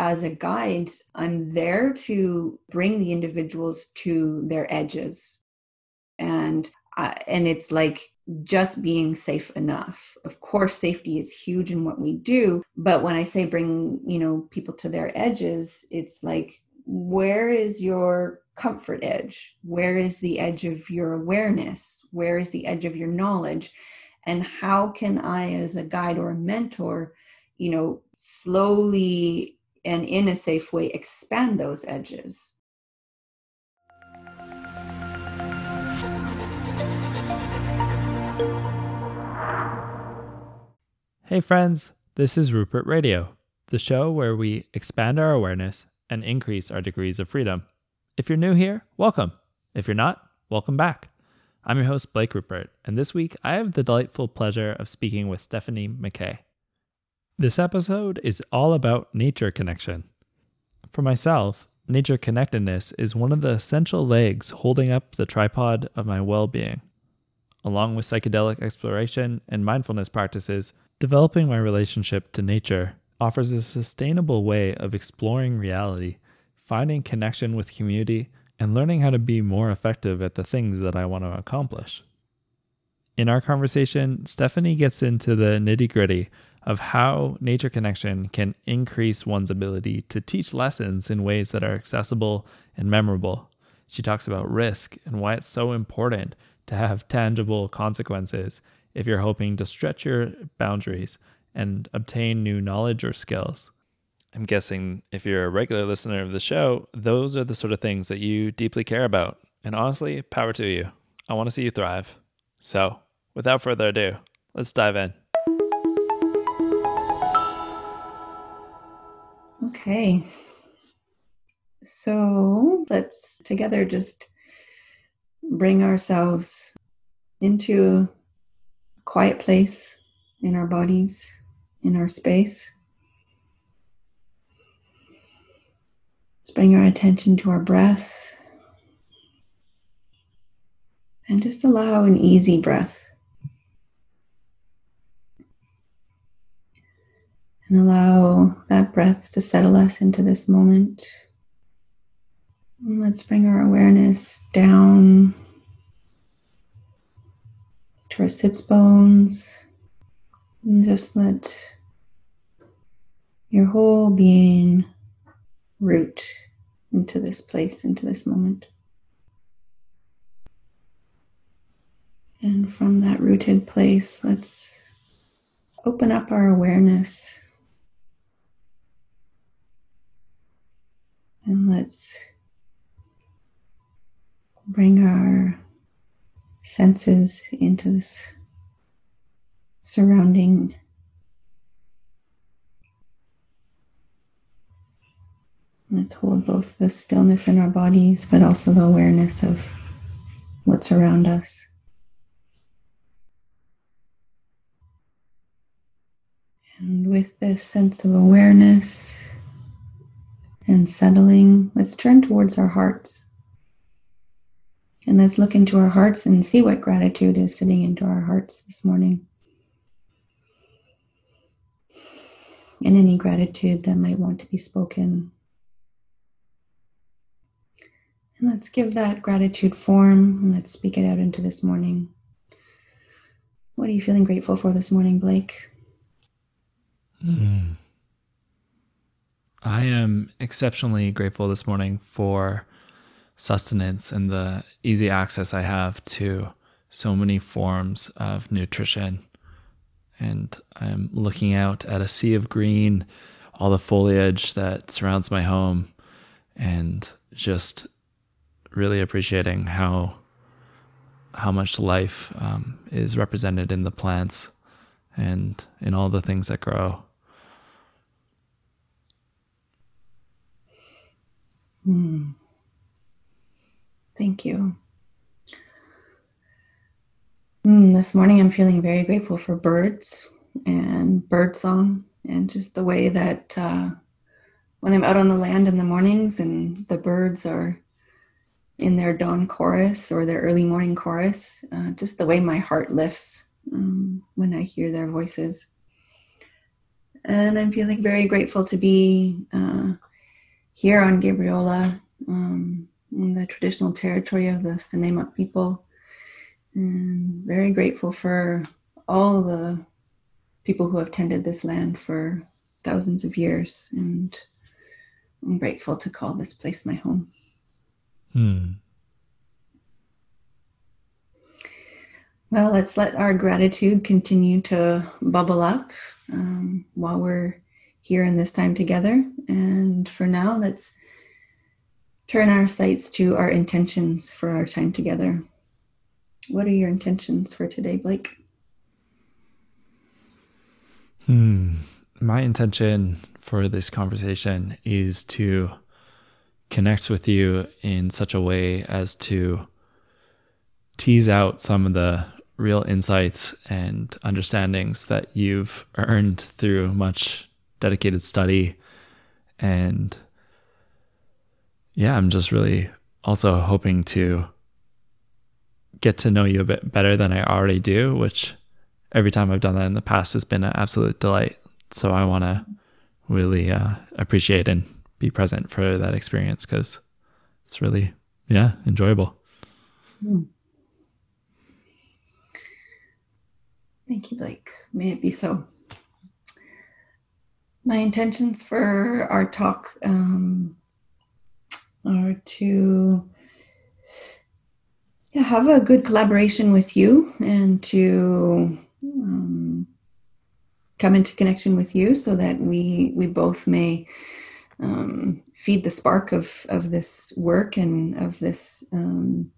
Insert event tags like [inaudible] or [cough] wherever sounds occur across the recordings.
as a guide, I'm there to bring the individuals to their edges. And uh, and it's like just being safe enough. Of course, safety is huge in what we do, but when I say bring, you know, people to their edges, it's like where is your comfort edge? Where is the edge of your awareness? Where is the edge of your knowledge? And how can I as a guide or a mentor, you know, slowly and in a safe way expand those edges? Hey, friends, this is Rupert Radio, the show where we expand our awareness and increase our degrees of freedom. If you're new here, welcome. If you're not, welcome back. I'm your host, Blake Rupert, and this week I have the delightful pleasure of speaking with Stephanie McKay. This episode is all about nature connection. For myself, nature connectedness is one of the essential legs holding up the tripod of my well being. Along with psychedelic exploration and mindfulness practices, Developing my relationship to nature offers a sustainable way of exploring reality, finding connection with community, and learning how to be more effective at the things that I want to accomplish. In our conversation, Stephanie gets into the nitty gritty of how nature connection can increase one's ability to teach lessons in ways that are accessible and memorable. She talks about risk and why it's so important to have tangible consequences if you're hoping to stretch your boundaries and obtain new knowledge or skills. I'm guessing if you're a regular listener of the show, those are the sort of things that you deeply care about. And honestly, power to you. I want to see you thrive. So, without further ado, let's dive in. Okay. So, let's together just bring ourselves into a quiet place in our bodies, in our space. Let's bring our attention to our breath and just allow an easy breath. And allow that breath to settle us into this moment. And let's bring our awareness down to our sits bones. And just let your whole being root into this place, into this moment. And from that rooted place, let's open up our awareness. And let's bring our senses into this surrounding Let's hold both the stillness in our bodies, but also the awareness of what's around us. And with this sense of awareness and settling, let's turn towards our hearts. And let's look into our hearts and see what gratitude is sitting into our hearts this morning. And any gratitude that might want to be spoken. And let's give that gratitude form and let's speak it out into this morning. What are you feeling grateful for this morning, Blake? Mm. I am exceptionally grateful this morning for sustenance and the easy access I have to so many forms of nutrition. And I'm looking out at a sea of green, all the foliage that surrounds my home, and just really appreciating how how much life um, is represented in the plants and in all the things that grow. Hmm. Thank you. Mm, this morning, I'm feeling very grateful for birds and birdsong, and just the way that uh, when I'm out on the land in the mornings and the birds are in their dawn chorus or their early morning chorus, uh, just the way my heart lifts um, when I hear their voices. And I'm feeling very grateful to be uh, here on Gabriola, um, in the traditional territory of the Snuneymuxw people. And very grateful for all the people who have tended this land for thousands of years. And I'm grateful to call this place my home. Hmm. Well, let's let our gratitude continue to bubble up um, while we're here in this time together. And for now, let's turn our sights to our intentions for our time together. What are your intentions for today, Blake? Hmm. My intention for this conversation is to connect with you in such a way as to tease out some of the real insights and understandings that you've earned through much dedicated study. And yeah, I'm just really also hoping to get to know you a bit better than I already do, which every time I've done that in the past has been an absolute delight. So I want to really uh, appreciate and be present for that experience because it's really, yeah, enjoyable. Mm. Thank you, Blake. May it be so. My intentions for our talk um, are to yeah, have a good collaboration with you and to um, come into connection with you so that we we both may um, feed the spark of of this work and of this um,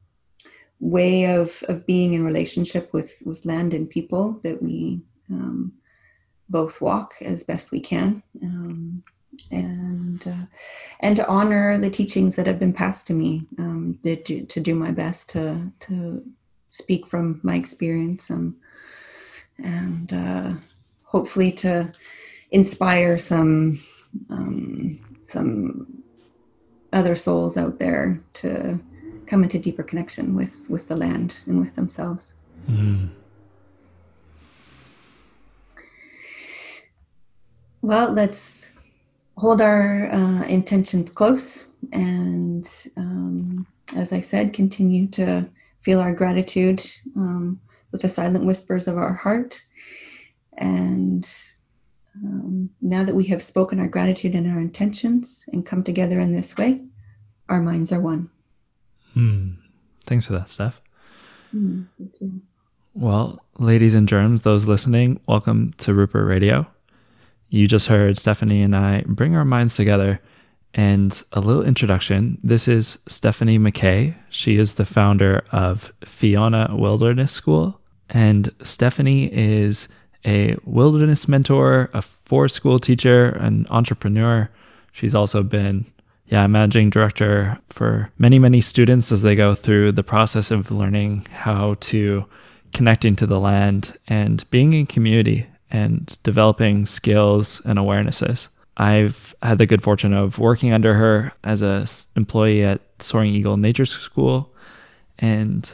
way of of being in relationship with with land and people that we um, both walk as best we can um, and uh, and to honor the teachings that have been passed to me um, to, to do my best to to speak from my experience um, and uh, hopefully to inspire some um, some other souls out there to come into deeper connection with with the land and with themselves. Mm. Well, let's hold our uh, intentions close and, um, as I said, continue to feel our gratitude um, with the silent whispers of our heart. And um, now that we have spoken our gratitude and our intentions and come together in this way, our minds are one. Hmm. Thanks for that, Steph. Mm, thank you. Well, ladies and germs, those listening, welcome to Rupert Radio. You just heard Stephanie and I bring our minds together. And a little introduction this is Stephanie McKay. She is the founder of Fiona Wilderness School. And Stephanie is a wilderness mentor, a forest school teacher, an entrepreneur. She's also been yeah, managing director for many, many students as they go through the process of learning how to connect into the land and being in community and developing skills and awarenesses. I've had the good fortune of working under her as an employee at Soaring Eagle Nature School. And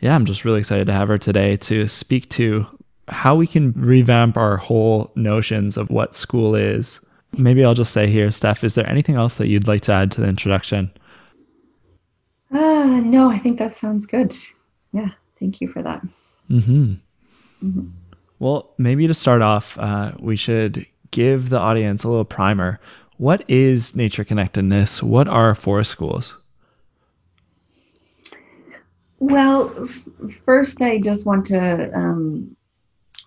yeah, I'm just really excited to have her today to speak to how we can revamp our whole notions of what school is Maybe I'll just say here, Steph, is there anything else that you'd like to add to the introduction? Uh, no, I think that sounds good. Yeah, thank you for that. Mm-hmm. Mm-hmm. Well, maybe to start off, uh, we should give the audience a little primer. What is nature connectedness? What are forest schools? Well, f- first, I just want to um,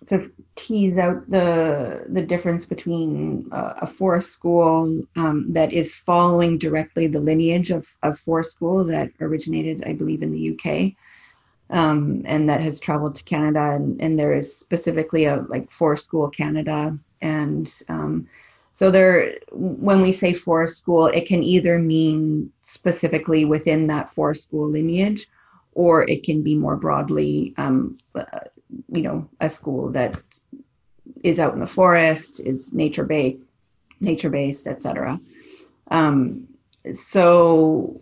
sort of tease out the the difference between uh, a forest school um, that is following directly the lineage of, of forest school that originated, I believe, in the UK, um, and that has traveled to Canada. And, and there is specifically a like forest school Canada, and um, so there, when we say forest school, it can either mean specifically within that forest school lineage, or it can be more broadly um, you know a school that is out in the forest is nature based nature based etc um, so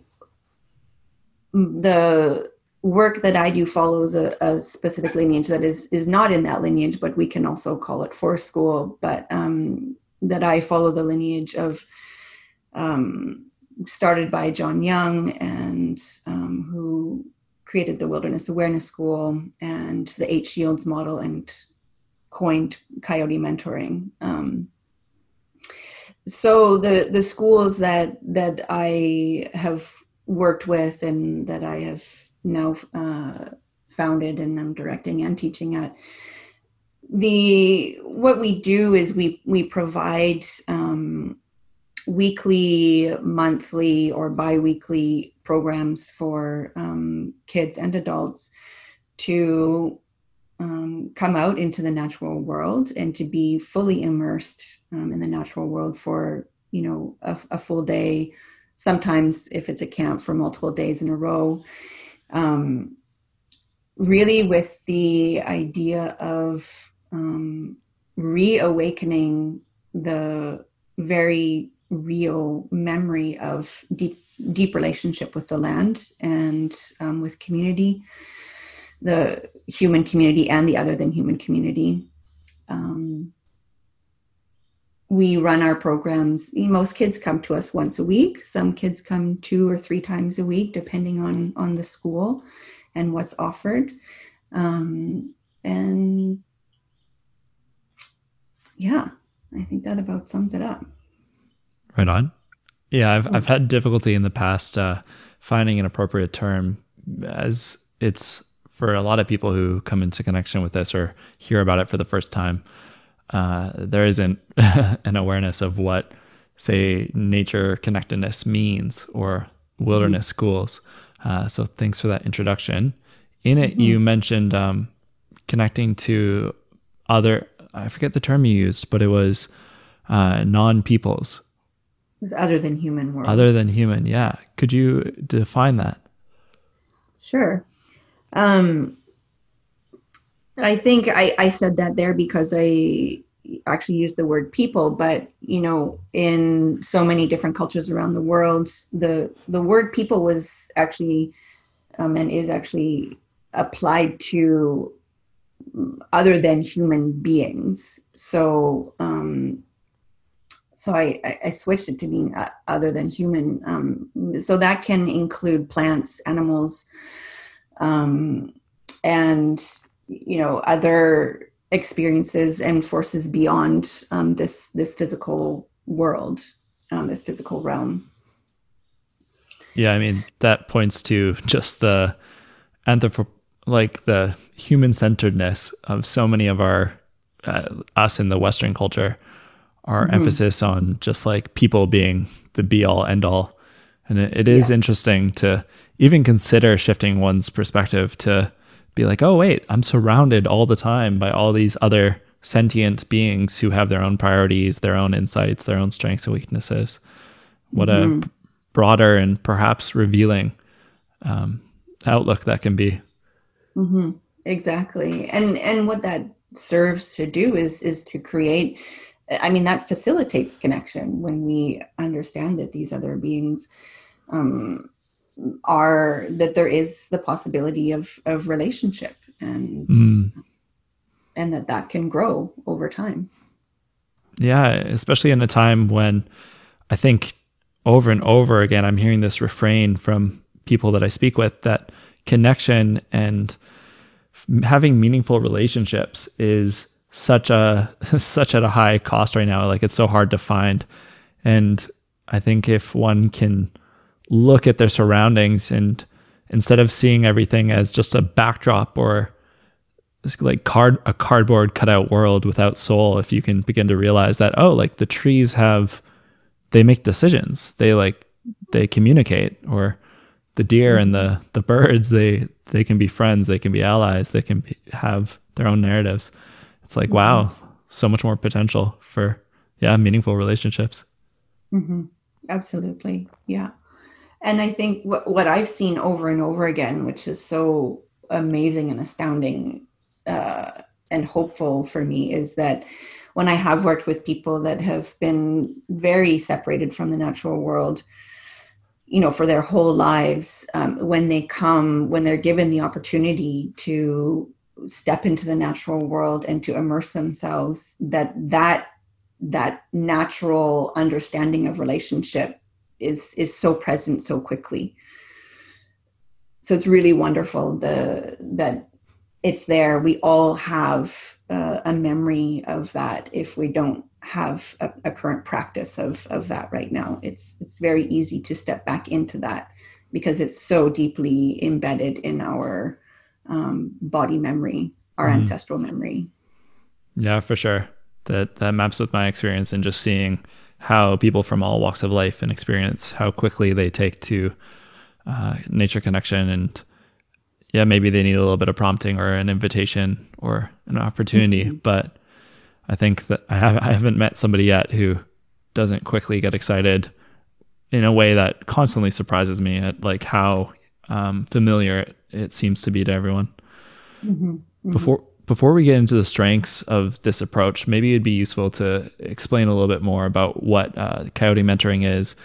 the work that i do follows a, a, specific lineage that is is not in that lineage but we can also call it forest school but um, that I follow the lineage of um, started by John Young and um, who created the Wilderness Awareness School and the Eight Shields model and coined Coyote mentoring. Um, so the the schools that that I have worked with and that I have now uh, founded and I'm directing and teaching at. The what we do is we we provide um, weekly, monthly, or biweekly programs for um, kids and adults to um, come out into the natural world and to be fully immersed um, in the natural world for you know a, a, full day sometimes if it's a camp for multiple days in a row um, really with the idea of um, reawakening the very real memory of deep deep relationship with the land and um, with community the human community and the other than human community. Um, we run our programs. Most kids come to us once a week. Some kids come two or three times a week depending on on the school and what's offered. Um, and yeah i think that about sums it up. Right on. Yeah, I've I've had difficulty in the past uh, finding an appropriate term as it's for a lot of people who come into connection with this or hear about it for the first time. Uh, there isn't [laughs] an awareness of what, say, nature connectedness means or wilderness mm-hmm. schools. Uh, so thanks for that introduction. In it, mm-hmm. you mentioned um, connecting to other. I forget the term you used, but it was uh, non peoples other than human world. Other than human, yeah. Could you define that? Sure. Um, I think I, I said that there because I actually used the word people, but you know, in so many different cultures around the world, the the word people was actually um, and is actually applied to other than human beings. So um, so I, I switched it to being uh, other than human. Um, so that can include plants, animals, um, and you know other experiences and forces beyond um, this this physical world, um, this physical realm. Yeah, I mean that points to just the anthrop like the human centeredness of so many of our uh, us in the Western culture our mm-hmm. emphasis on just like people being the be all end all. And it, it is yeah. interesting to even consider shifting one's perspective to be like, oh, wait, I'm surrounded all the time by all these other sentient beings who have their own priorities, their own insights, their own strengths and weaknesses. What mm-hmm. a broader and perhaps revealing um, outlook that can be. Mm-hmm. Exactly, and and what that serves to do is is to create I mean, that facilitates connection when we understand that these other beings um, are that there is the possibility of of relationship and mm. and that that can grow over time. Yeah, especially in a time when I think over and over again I'm hearing this refrain from people that I speak with that connection and having meaningful relationships is such a [laughs] such at a high cost right now. Like it's so hard to find. And I think if one can look at their surroundings and instead of seeing everything as just a backdrop or like card a cardboard cutout world without soul, if you can begin to realize that oh, like the trees have they make decisions. They like they communicate or the deer and the the birds they they can be friends, they can be allies, they can be, have their own narratives. It's like wow so much more potential for yeah meaningful relationships. Mm-hmm. absolutely. Yeah and i think what, what i've seen over and over again which is so amazing and astounding uh, and hopeful for me is that when i have worked with people that have been very separated from the natural world you know for their whole lives um, when they come when they're given the opportunity to step into the natural world and to immerse themselves that that that natural understanding of relationship is is so present so quickly. So it's really wonderful the that it's there. We all have uh, a memory of that if we don't have a, a, current practice of of that right now. It's it's very easy to step back into that because it's so deeply embedded in our um, body memory our mm ancestral memory. Yeah for sure. That that maps with my experience and just seeing how people from all walks of life and experience how quickly they take to uh, nature connection and yeah maybe they need a little bit of prompting or an invitation or an opportunity mm-hmm. but i think that I, have, I haven't met somebody yet who doesn't quickly get excited in a way that constantly surprises me at like how um, familiar it, it, seems to be to everyone mm-hmm. Mm-hmm. before before we get into the strengths of this approach, maybe it'd be useful to explain a little bit more about what uh, coyote mentoring is,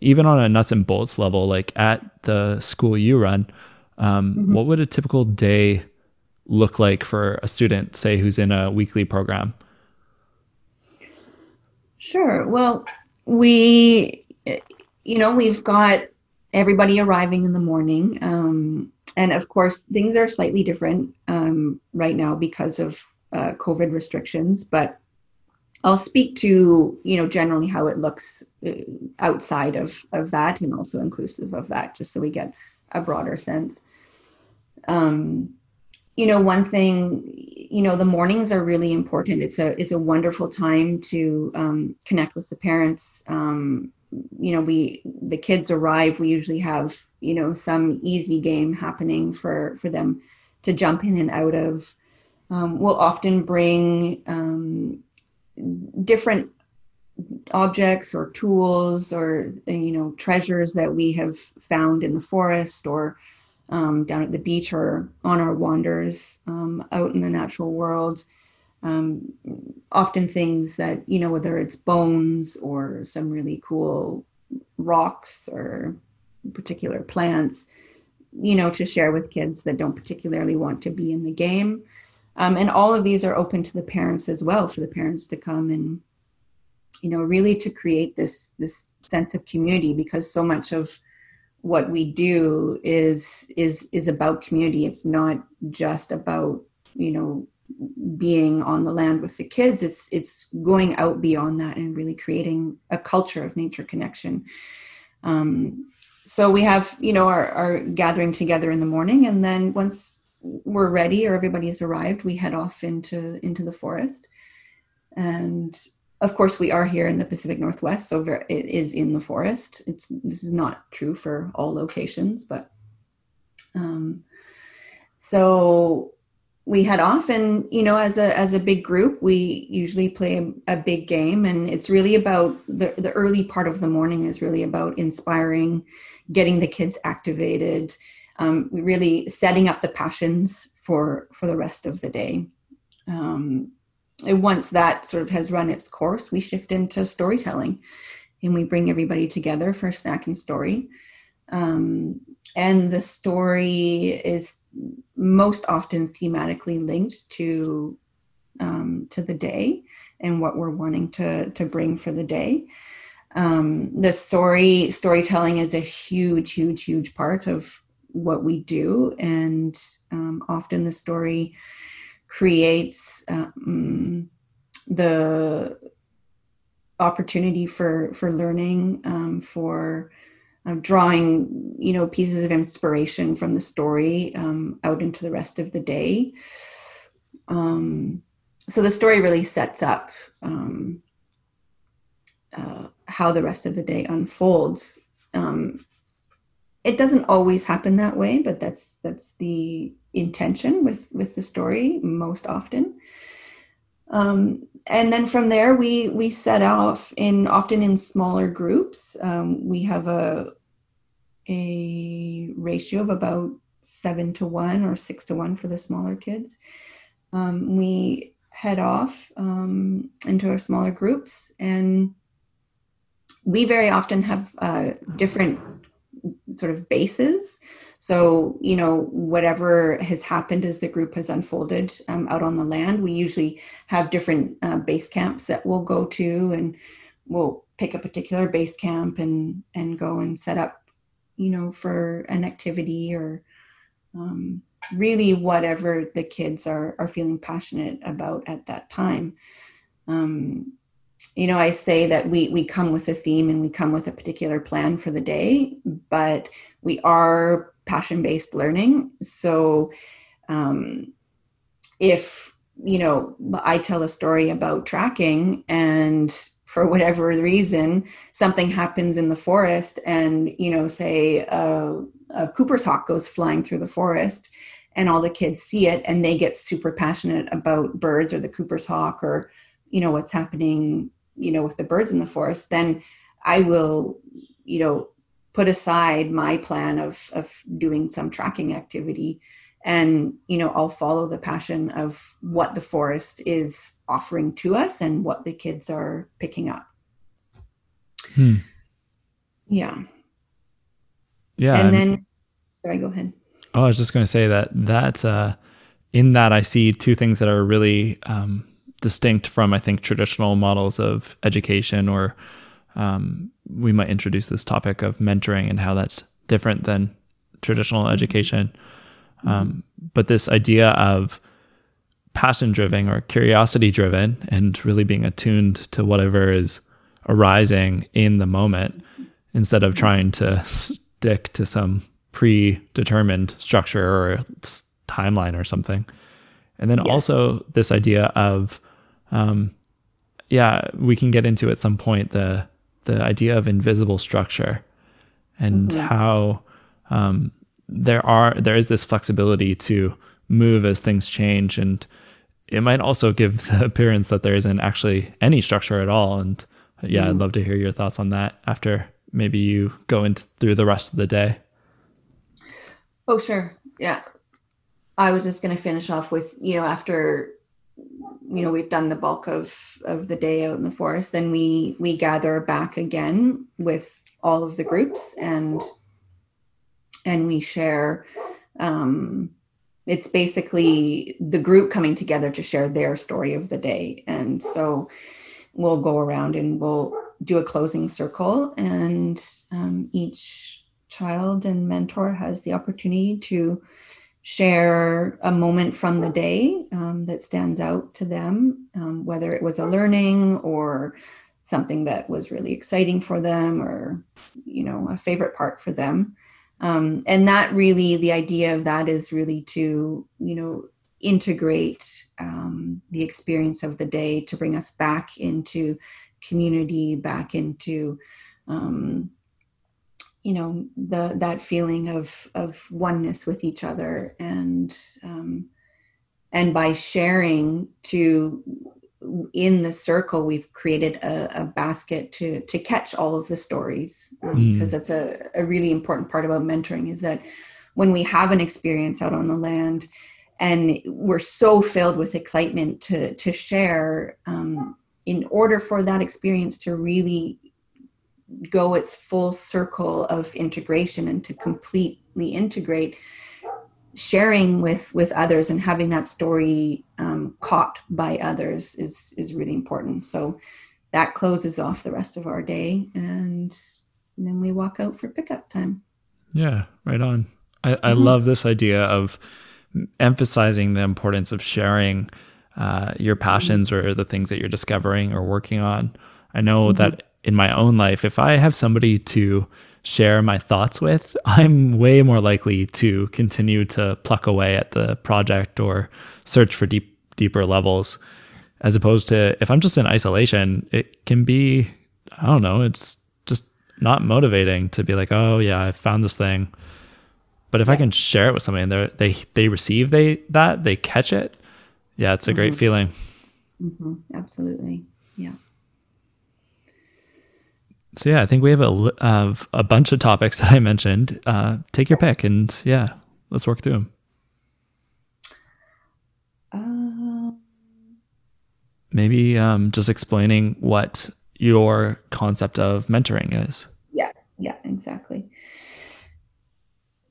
even on a nuts and bolts level. Like at the school you run, um, mm-hmm. what would a typical day look like for a student, say, who's in a weekly program? Sure. Well, we, you know, we've got everybody arriving in the morning. Um, and of course, things are slightly different um, right now because of uh, COVID restrictions. But I'll speak to you know generally how it looks uh, outside of of that, and also inclusive of that, just so we get a broader sense. Um, you know, one thing, you know, the mornings are really important. It's a it's a wonderful time to um, connect with the parents. Um, you know we the kids arrive we usually have you know some easy game happening for for them to jump in and out of. Um, we'll often bring um, different objects or tools or you know treasures that we have found in the forest or um, down at the beach or on our wanders um, out in the natural world. Um, often things that you know whether it's bones or some really cool rocks or particular plants you know to share with kids that don't particularly want to be in the game. Um, and all of these are open to the parents as well for the parents to come and you know really to create this this sense of community because so much of what we do is is is about community. It's not just about you know being on the land with the kids. It's it's going out beyond that and really creating a culture of nature connection. Um, so we have you know our, our gathering together in the morning and then once we're ready or everybody's arrived we head off into into the forest. And of course we are here in the pacific northwest so it is in the forest. It's this is not true for all locations but um, so we head off and you know as a as a big group we usually play a, a, big game and it's really about the the early part of the morning is really about inspiring getting the kids activated um, really setting up the passions for for the rest of the day um, and once that sort of has run its course we shift into storytelling and we bring everybody together for a snack and story um, and the story is most often thematically linked to um, to the day and what we're wanting to to bring for the day. Um, the story storytelling is a huge, huge, huge part of what we do, and um, often the story creates um, the opportunity for for learning um, for um, drawing you know pieces of inspiration from the story um, out into the rest of the day. Um, so the story really sets up um, uh, how the rest of the day unfolds. Um, it doesn't always happen that way but that's that's the intention with with the story most often. Um, and then from there we we set off in often in smaller groups. Um, we have a a ratio of about seven to one or six to one for the smaller kids. Um, we head off um, into our smaller groups and we very often have uh, different sort of bases So, you know, whatever has happened as the group has unfolded um, out on the land, we usually have different uh, base camps that we'll go to and we'll pick a particular base camp and, and go and set up, you know, for an activity or um, really whatever the kids are, are feeling passionate about at that time. Um, you know, I say that we, we come with a theme and we come with a particular plan for the day, but we are passion based learning. So, um, if you know, I tell a story about tracking, and for whatever reason, something happens in the forest, and you know, say a, a Cooper's hawk goes flying through the forest, and all the kids see it, and they get super passionate about birds or the Cooper's hawk or you know what's happening, you know, with the birds in the forest. Then I will, you know, put aside my plan of of doing some tracking activity and you know i'll follow the passion of what the forest is offering to us and what the kids are picking up hmm. yeah yeah and, and then sorry go ahead oh i was just going to say that that uh in that i see two things that are really um distinct from i think traditional models of education or um, we might introduce this topic of mentoring and how that's different than traditional education. Um, but this idea of passion driven or curiosity driven and really being attuned to whatever is arising in the moment instead of trying to stick to some predetermined structure or timeline or something. And then yes. also this idea of, um, yeah, we can get into at some point the the idea of invisible structure and mm-hmm. how um, there are there is this flexibility to move as things change. And it might also give [laughs] the appearance that there isn't actually any structure at all. And yeah mm. i'd love to hear your thoughts on that after maybe you go into through the rest of the day. Oh sure. Yeah. I was just going to finish off with you know after you know we've done the bulk of of the day out in the forest then we we gather back again with all of the groups and and we share um it's basically the group coming together to share their story of the day. And so we'll go around and we'll do a closing circle and um, each child and mentor has the opportunity to share a moment from the day um, that stands out to them, um, whether it was a learning or something that was really exciting for them or, you know, a favorite part for them. Um, and that really, the idea of that is really to, you know, integrate um, the experience of the day to bring us back into community, back into um, you know the that feeling of of oneness with each other and um, and by sharing to in the circle we've created a, a basket to to catch all of the stories because um, mm. that's a, a really important part about mentoring is that when we have an experience out on the land and we're so filled with excitement to to share um, in order for that experience to really go its full circle of integration and to completely integrate sharing with with others and having that story um, caught by others is is really important so that closes off the rest of our day and then we walk out for pickup time yeah right on i, I mm-hmm. love this idea of emphasizing the importance of sharing uh, your passions mm-hmm. or the things that you're discovering or working on i know mm-hmm. that in my own life, if I have somebody to share my thoughts with, [laughs] I'm way more likely to continue to pluck away at the project or search for deep deeper levels as opposed to if I'm just in isolation, it can be I don't know, it's just not motivating to be like, "Oh yeah, I found this thing." But if yeah. I can share it with somebody and they they they receive they that, they catch it, yeah, it's a mm-hmm. great feeling. Mm-hmm. Absolutely. Yeah so yeah, I think we have a uh, a bunch of topics [laughs] that I mentioned. Uh, take your pick, and yeah, let's work through them. Um, Maybe um, just explaining what your concept of mentoring is. Yeah, yeah, exactly.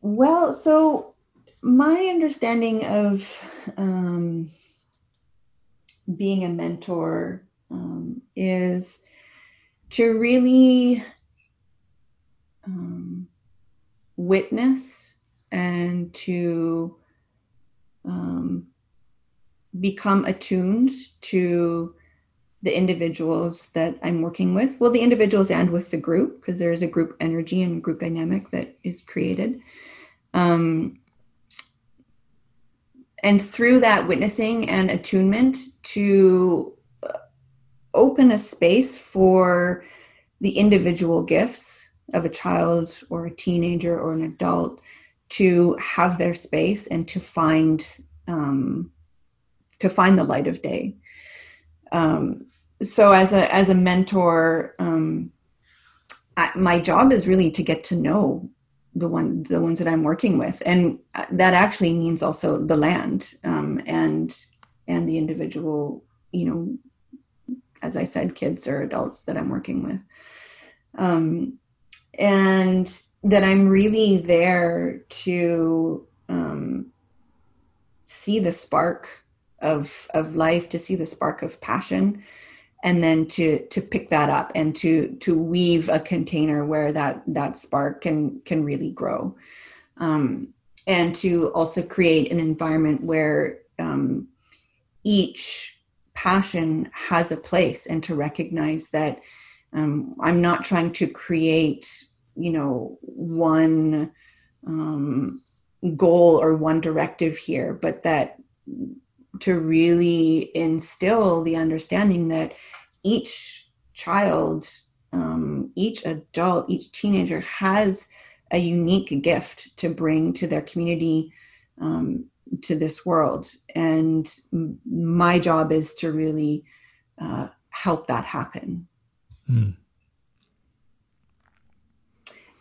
well, so my understanding of um, being a mentor um, is to really um, witness and to um, become attuned to the individuals that I'm working with. Well, the individuals and with the group, because there's a group energy and group dynamic that is created. Um, and through that witnessing and attunement to open a space for the individual gifts of a child or a teenager or an adult to have their space and to find um, to find the light of day. Um, so as a as a mentor um, I, my job is really to get to know the one the ones that i'm working with. And that actually means also the land um, and and the individual you know as i said kids or adults that i'm working with. Um, and that i'm really there to um, see the spark of of life to see the spark of passion and then to to pick that up and to to weave a container where that that spark can can really grow. Um, and to also create an environment where um, each passion has a place and to recognize that um, i'm not trying to create you know one um, goal or one directive here but that to really instill the understanding that each child, um, each adult, each teenager has a unique gift to bring to their community, um, to this world. And my job is to really uh, help that happen. Mm.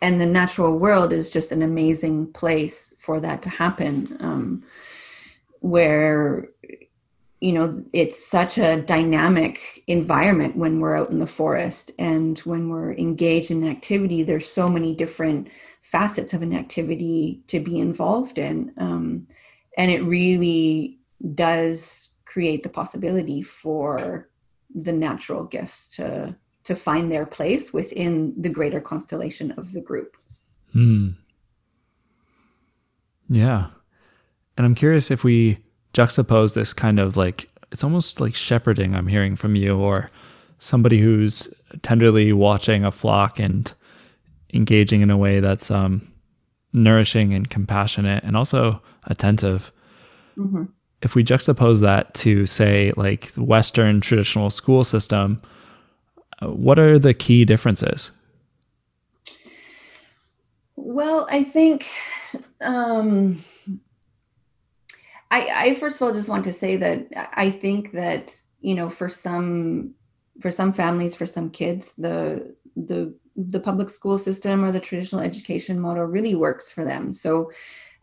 And the natural world is just an amazing place for that to happen, um, where you know it's such a dynamic environment when we're out in the forest and when we're engaged in activity there's so many different facets of an activity to be involved in um, and it really does create the possibility for the natural gifts to to find their place within the greater constellation of the group hmm. yeah and i'm curious if we juxtapose this kind of like it's almost like shepherding I'm hearing from you or somebody who's tenderly watching a flock and engaging in a way that's um, nourishing and compassionate and also attentive. Mm-hmm. If we juxtapose that to, say, like the Western traditional school system, uh, what are the key differences? Well, I think um, I, I first of all just want to say that I think that you know for some for some families for some kids the the the public school system or the traditional education model really works for them. So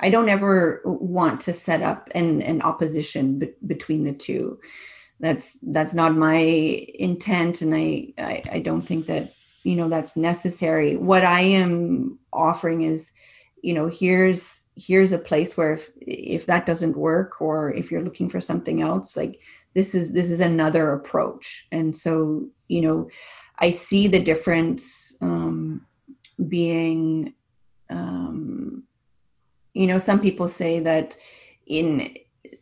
I don't ever want to set up an, an opposition be- between the two. That's that's not my intent, and I, I I don't think that you know that's necessary. What I am offering is, you know, here's here's a place where if if that doesn't work or if you're looking for something else like this is this is another approach and so you know i see the difference um, being um, you know some people say that in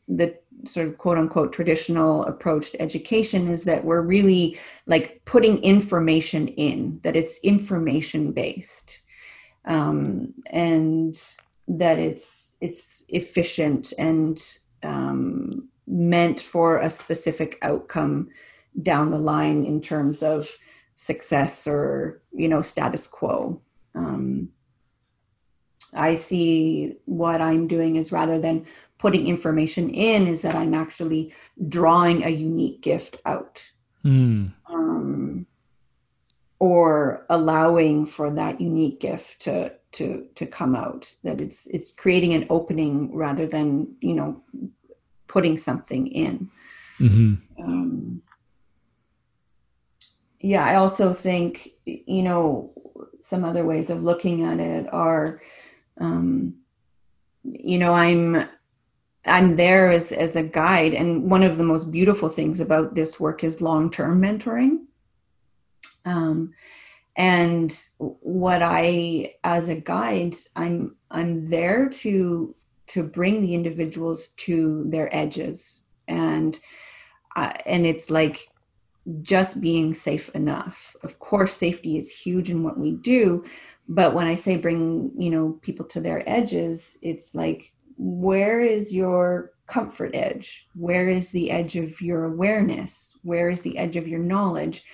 the sort of quote unquote traditional approach to education is that we're really like putting information in that it's information based um, and that it's it's efficient and um, meant for a specific outcome down the line in terms of success or you know status quo um, i see what i'm doing is rather than putting information in is that i'm actually drawing a unique gift out mm. um, or allowing for that unique gift to to to come out that it's it's creating an opening rather than you know putting something in mm-hmm. um, yeah i also think you know some other ways of looking at it are um, you know i'm i'm there as as a guide and one of the most beautiful things about this work is long-term mentoring. Um, and what i as a guide i'm i'm there to to bring the individuals to their edges. And uh, and it's like just being safe enough. Of course safety is huge in what we do but when i say bring you know people to their edges it's like where is your comfort edge? Where is the edge of your awareness? Where is the edge of your knowledge?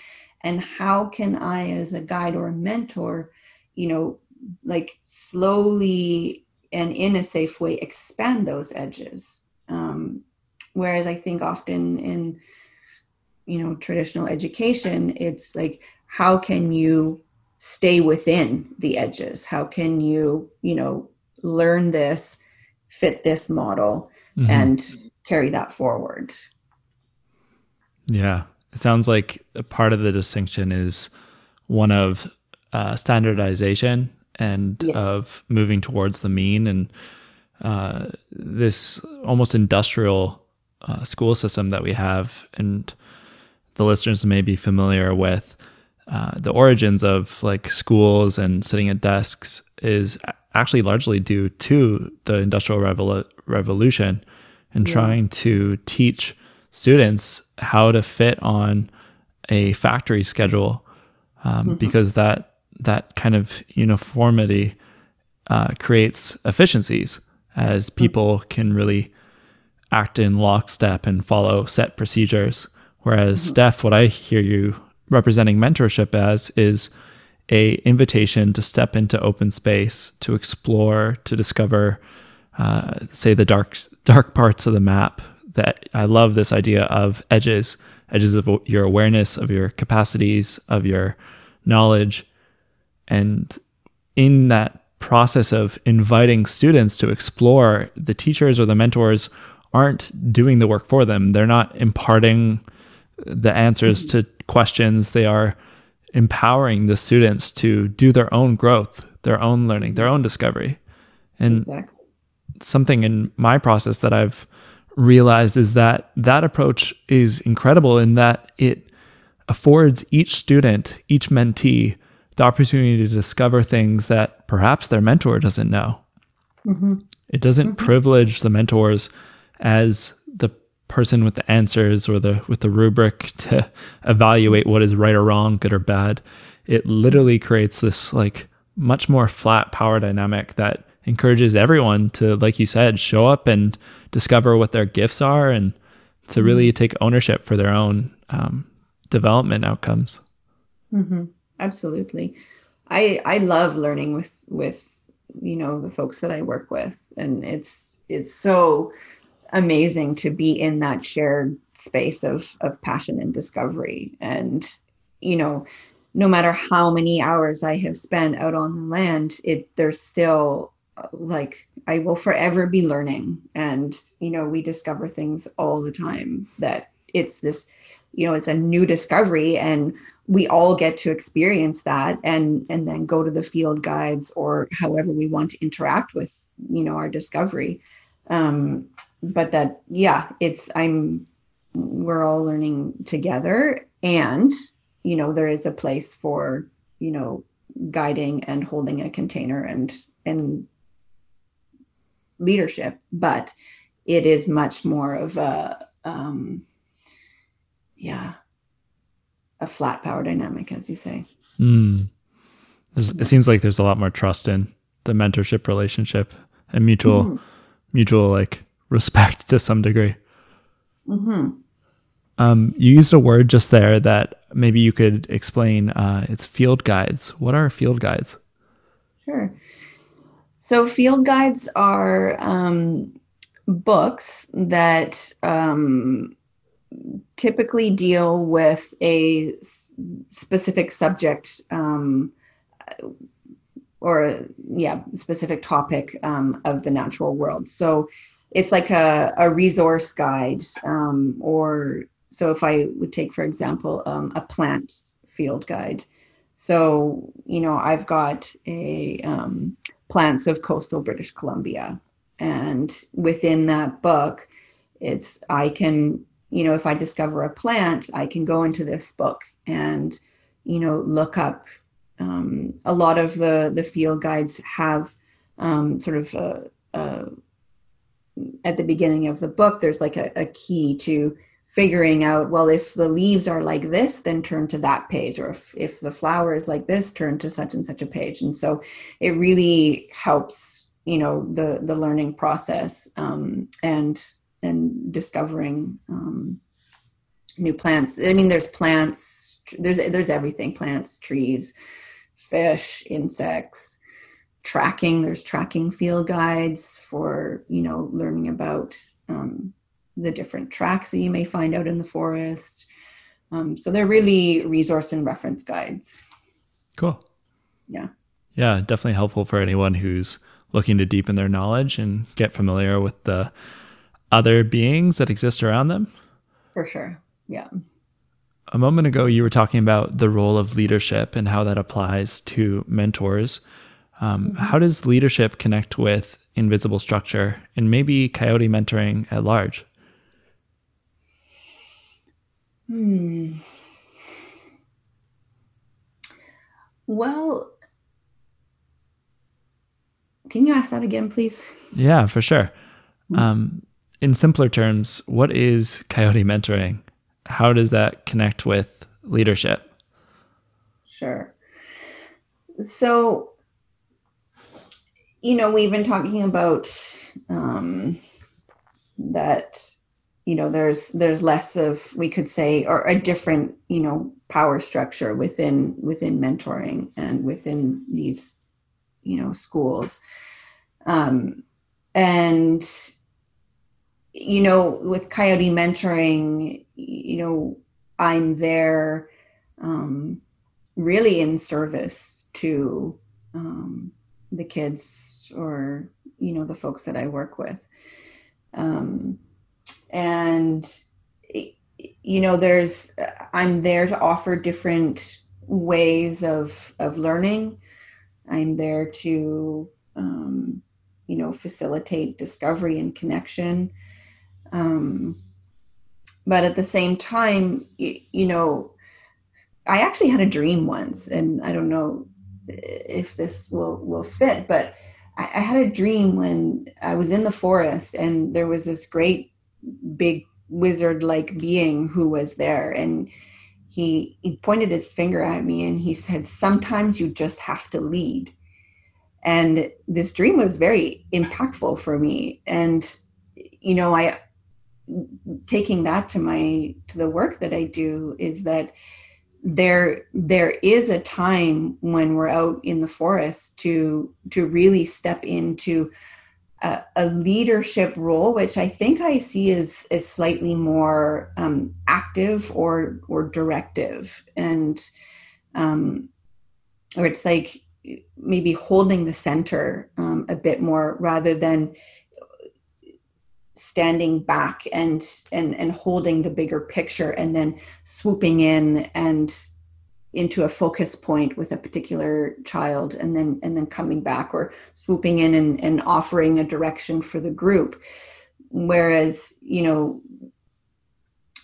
And how can i as a guide or a mentor you know like slowly and in a safe way expand those edges? Um, whereas i think often in you know traditional education it's like how can you stay within the edges how can you you know learn this fit this model mm-hmm. and carry that forward yeah it sounds like a part of the distinction is one of uh, standardization and yeah. of moving towards the mean and uh, this almost industrial uh, school system that we have and the listeners may be familiar with uh, the origins of like schools and sitting at desks is actually largely due to the industrial revol- revolution and yeah. trying to teach students how to fit on a factory schedule um, mm-hmm. because that that kind of uniformity uh, creates efficiencies as mm-hmm. people can really act in lockstep and follow set procedures. Whereas mm-hmm. Steph, what I hear you representing mentorship as is a invitation to step into open space, to explore, to discover, uh, say the dark dark parts of the map. That I love this idea of edges, edges of your awareness, of your capacities, of your knowledge, and in that process of inviting students to explore, the teachers or the mentors aren't doing the work for them. They're not imparting the answers to questions. They are empowering the students to do their own growth, their own learning, their own discovery. And exactly. something in my process that I've realized is that that approach is incredible in that it affords each student, each mentee, the opportunity to discover things that perhaps their mentor doesn't know. Mm-hmm. It doesn't mm-hmm. privilege the mentors as person with the answers or the with the rubric [laughs] to evaluate what is right or wrong, good or bad. It literally creates this like much more flat power dynamic that encourages everyone to, like you said, show up and discover what their gifts are and to really mm-hmm. take ownership for their own um, development outcomes. Mm-hmm. Absolutely, I I love learning with with you know the folks that I work with, and it's it's so amazing to be in that shared space of of passion and discovery. And you know no matter how many hours i have spent out on the land it there's still like i will forever be learning. And you know we discover things all the time that it's this you know it's a new discovery and we all get to experience that and and then go to the field guides or however we want to interact with you know our discovery. Um but that yeah it's i'm we're all learning together and you know there is a place for you know guiding and holding a container and and leadership but it is much more of a um yeah a flat power dynamic as you say mm. it seems like there's a lot more trust in the mentorship relationship and mutual mm. mutual like respect to some degree. Mm-hmm. Um, you used a word just there that maybe you could explain. Uh, it's field guides. What are field guides? Sure. So, field guides are um, books that um, typically deal with a s- specific subject um, or, yeah, specific topic um, of the natural world. So, it's like a, a resource guide um, or so if i would take for example um, a plant field guide. So you know i've got a um, plants of coastal british columbia and within that book it's i can you know if i discover a plant i can go into this book and you know look up um, a lot of the the field guides have um, sort of a, a, at the beginning of the book there's like a, a key to figuring out well if the leaves are like this then turn to that page or if, if the flower is like this turn to such and such a page. And so it really helps you know the the learning process um, and and discovering um, new plants. I mean there's plants there's there's everything plants trees fish insects tracking there's tracking field guides for you know learning about um, the different tracks that you may find out in the forest. Um, so they're really resource and reference guides. Cool. Yeah. Yeah, definitely helpful for anyone who's looking to deepen their knowledge and get familiar with the other beings that exist around them. For sure. Yeah. A moment ago, you were talking about the role of leadership and how that applies to mentors. Um, mm-hmm. How does leadership connect with invisible structure and maybe coyote mentoring at large? Hmm. Well, can you ask that again, please? Yeah, for sure. Hmm. Um, in simpler terms, what is coyote mentoring? How does that connect with leadership? Sure. So, you know, we've been talking about um, that you know there's there's less of we could say or a different you know power structure within within mentoring and within these you know schools. Um and you know with coyote mentoring you know i'm there um really in service to um the kids or you know the folks that i work with. Um and you know there's i'm there to offer different ways of of learning. I'm there to um, you know facilitate discovery and connection. Um, but at the same time you, you know i actually had a dream once and i don't know if this will will fit but I, I had a dream when i was in the forest and there was this great big wizard like being who was there and he he pointed his finger at me and he said sometimes you just have to lead. And this dream was very impactful for me and you know i taking that to my to the work that i do is that there there is a time when we're out in the forest to to really step into a, a, leadership role, which I think I see as, as slightly more um, active or or directive, and um, or it's like maybe holding the center um, a bit more rather than standing back and and and holding the bigger picture and then swooping in and into a focus point with a particular child and then and then coming back or swooping in and, and offering a direction for the group. Whereas you know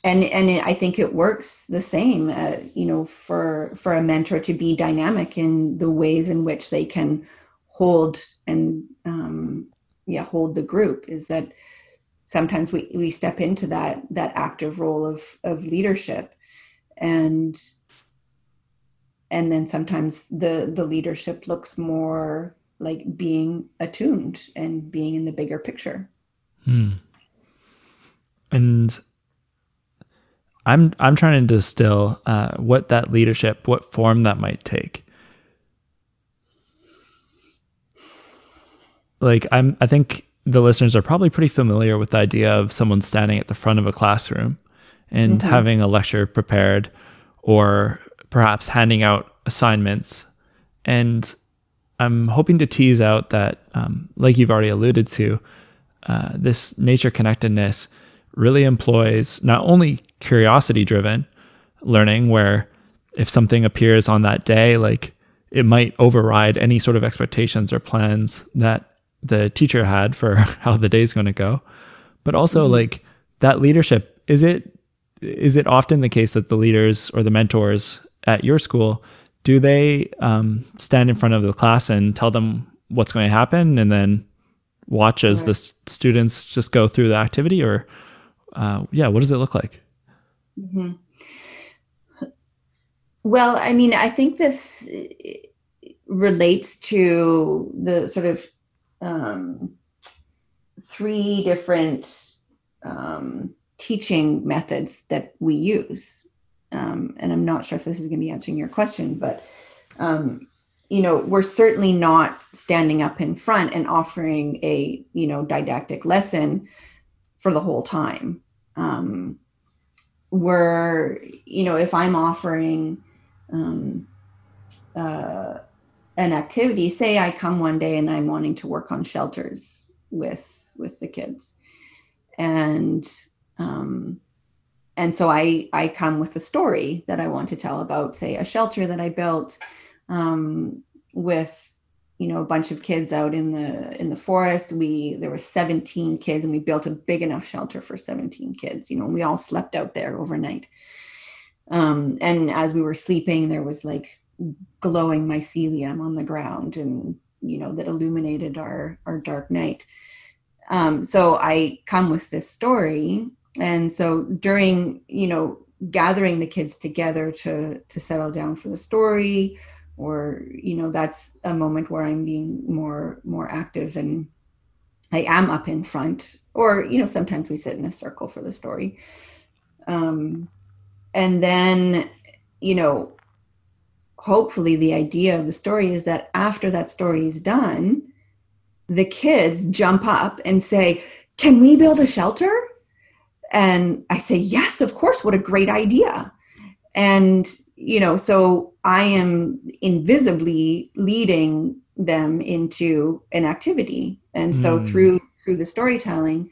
and and it, i think it works the same uh, you know for for a mentor to be dynamic in the ways in which they can hold and um yeah hold the group is that sometimes we we step into that that active role of of leadership. And and then sometimes the the leadership looks more like being attuned and being in the bigger picture. Hmm. and i'm i'm trying to distill uh, what that leadership what form that might take. Like i'm i think the listeners are probably pretty familiar with the idea of someone standing at the front of a classroom and mm-hmm. having a lecture prepared or perhaps handing out assignments. And I'm hoping to tease out that, um, like you've already alluded to, uh, this nature connectedness really employs not only curiosity driven learning, where if something appears on that day, like it might override any sort of expectations or plans that the teacher had for [laughs] how the day's going to go, but also mm-hmm. like that leadership. Is it is it often the case that the leaders or the mentors at your school do they um, stand in front of the class and tell them what's going to happen, and then watch as right. the students just go through the activity, or uh, yeah, what does it look like? Mm-hmm. Well, I mean, I think this relates to the sort of um, three different um, teaching methods that we use. Um, and I'm not sure if this is going to be answering your question, but um, you know, we're certainly not standing up in front and offering a you know didactic lesson for the whole time. Um, we're you know, if I'm offering um, uh, an activity. Say i come one day and i'm wanting to work on shelters with with the kids. And um and so i i come with a story that i want to tell about say a shelter that i built um with you know a bunch of kids out in the in the forest. We there were 17 kids and we built a big enough shelter for 17 kids you know we all slept out there overnight. Um and as we were sleeping there was like glowing mycelium on the ground and you know that illuminated our our dark night. Um, so i come with this story. And so during you know gathering the kids together to to settle down for the story or you know that's a moment where i'm being more more active and i am up in front or you know sometimes we sit in a circle for the story. Um and then you know hopefully the idea of the story is that after that story is done the kids jump up and say can we build a shelter? And i say yes of course. What a great idea. And you know so i am invisibly leading them into an activity. And so mm. through through the storytelling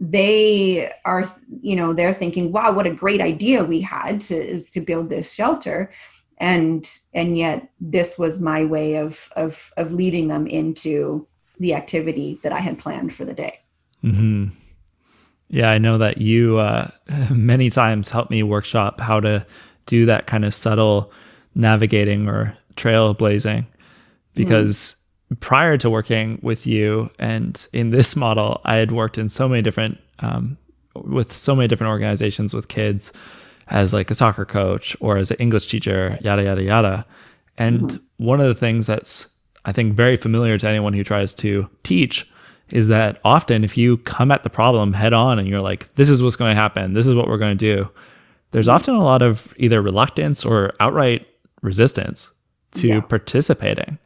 they are you know they're thinking wow what a great idea we had to to build this shelter and and yet this was my way of of of leading them into the activity that I had planned for the day. Mm-hmm. Yeah, I know that you uh, [laughs] many times help me workshop how to do that kind of subtle navigating or trailblazing because mm-hmm. prior to working with you and in this model, I had worked in so many different um, with so many different organizations with kids as like a soccer coach or as an English teacher, yada, yada, yada. And mm-hmm. one of the things that's, I think, very familiar to anyone who tries to teach is that often if you come at the problem head on and you're like, this is what's going to happen, this is what we're going to do, there's mm-hmm. often a lot of either reluctance or outright resistance to yeah. participating.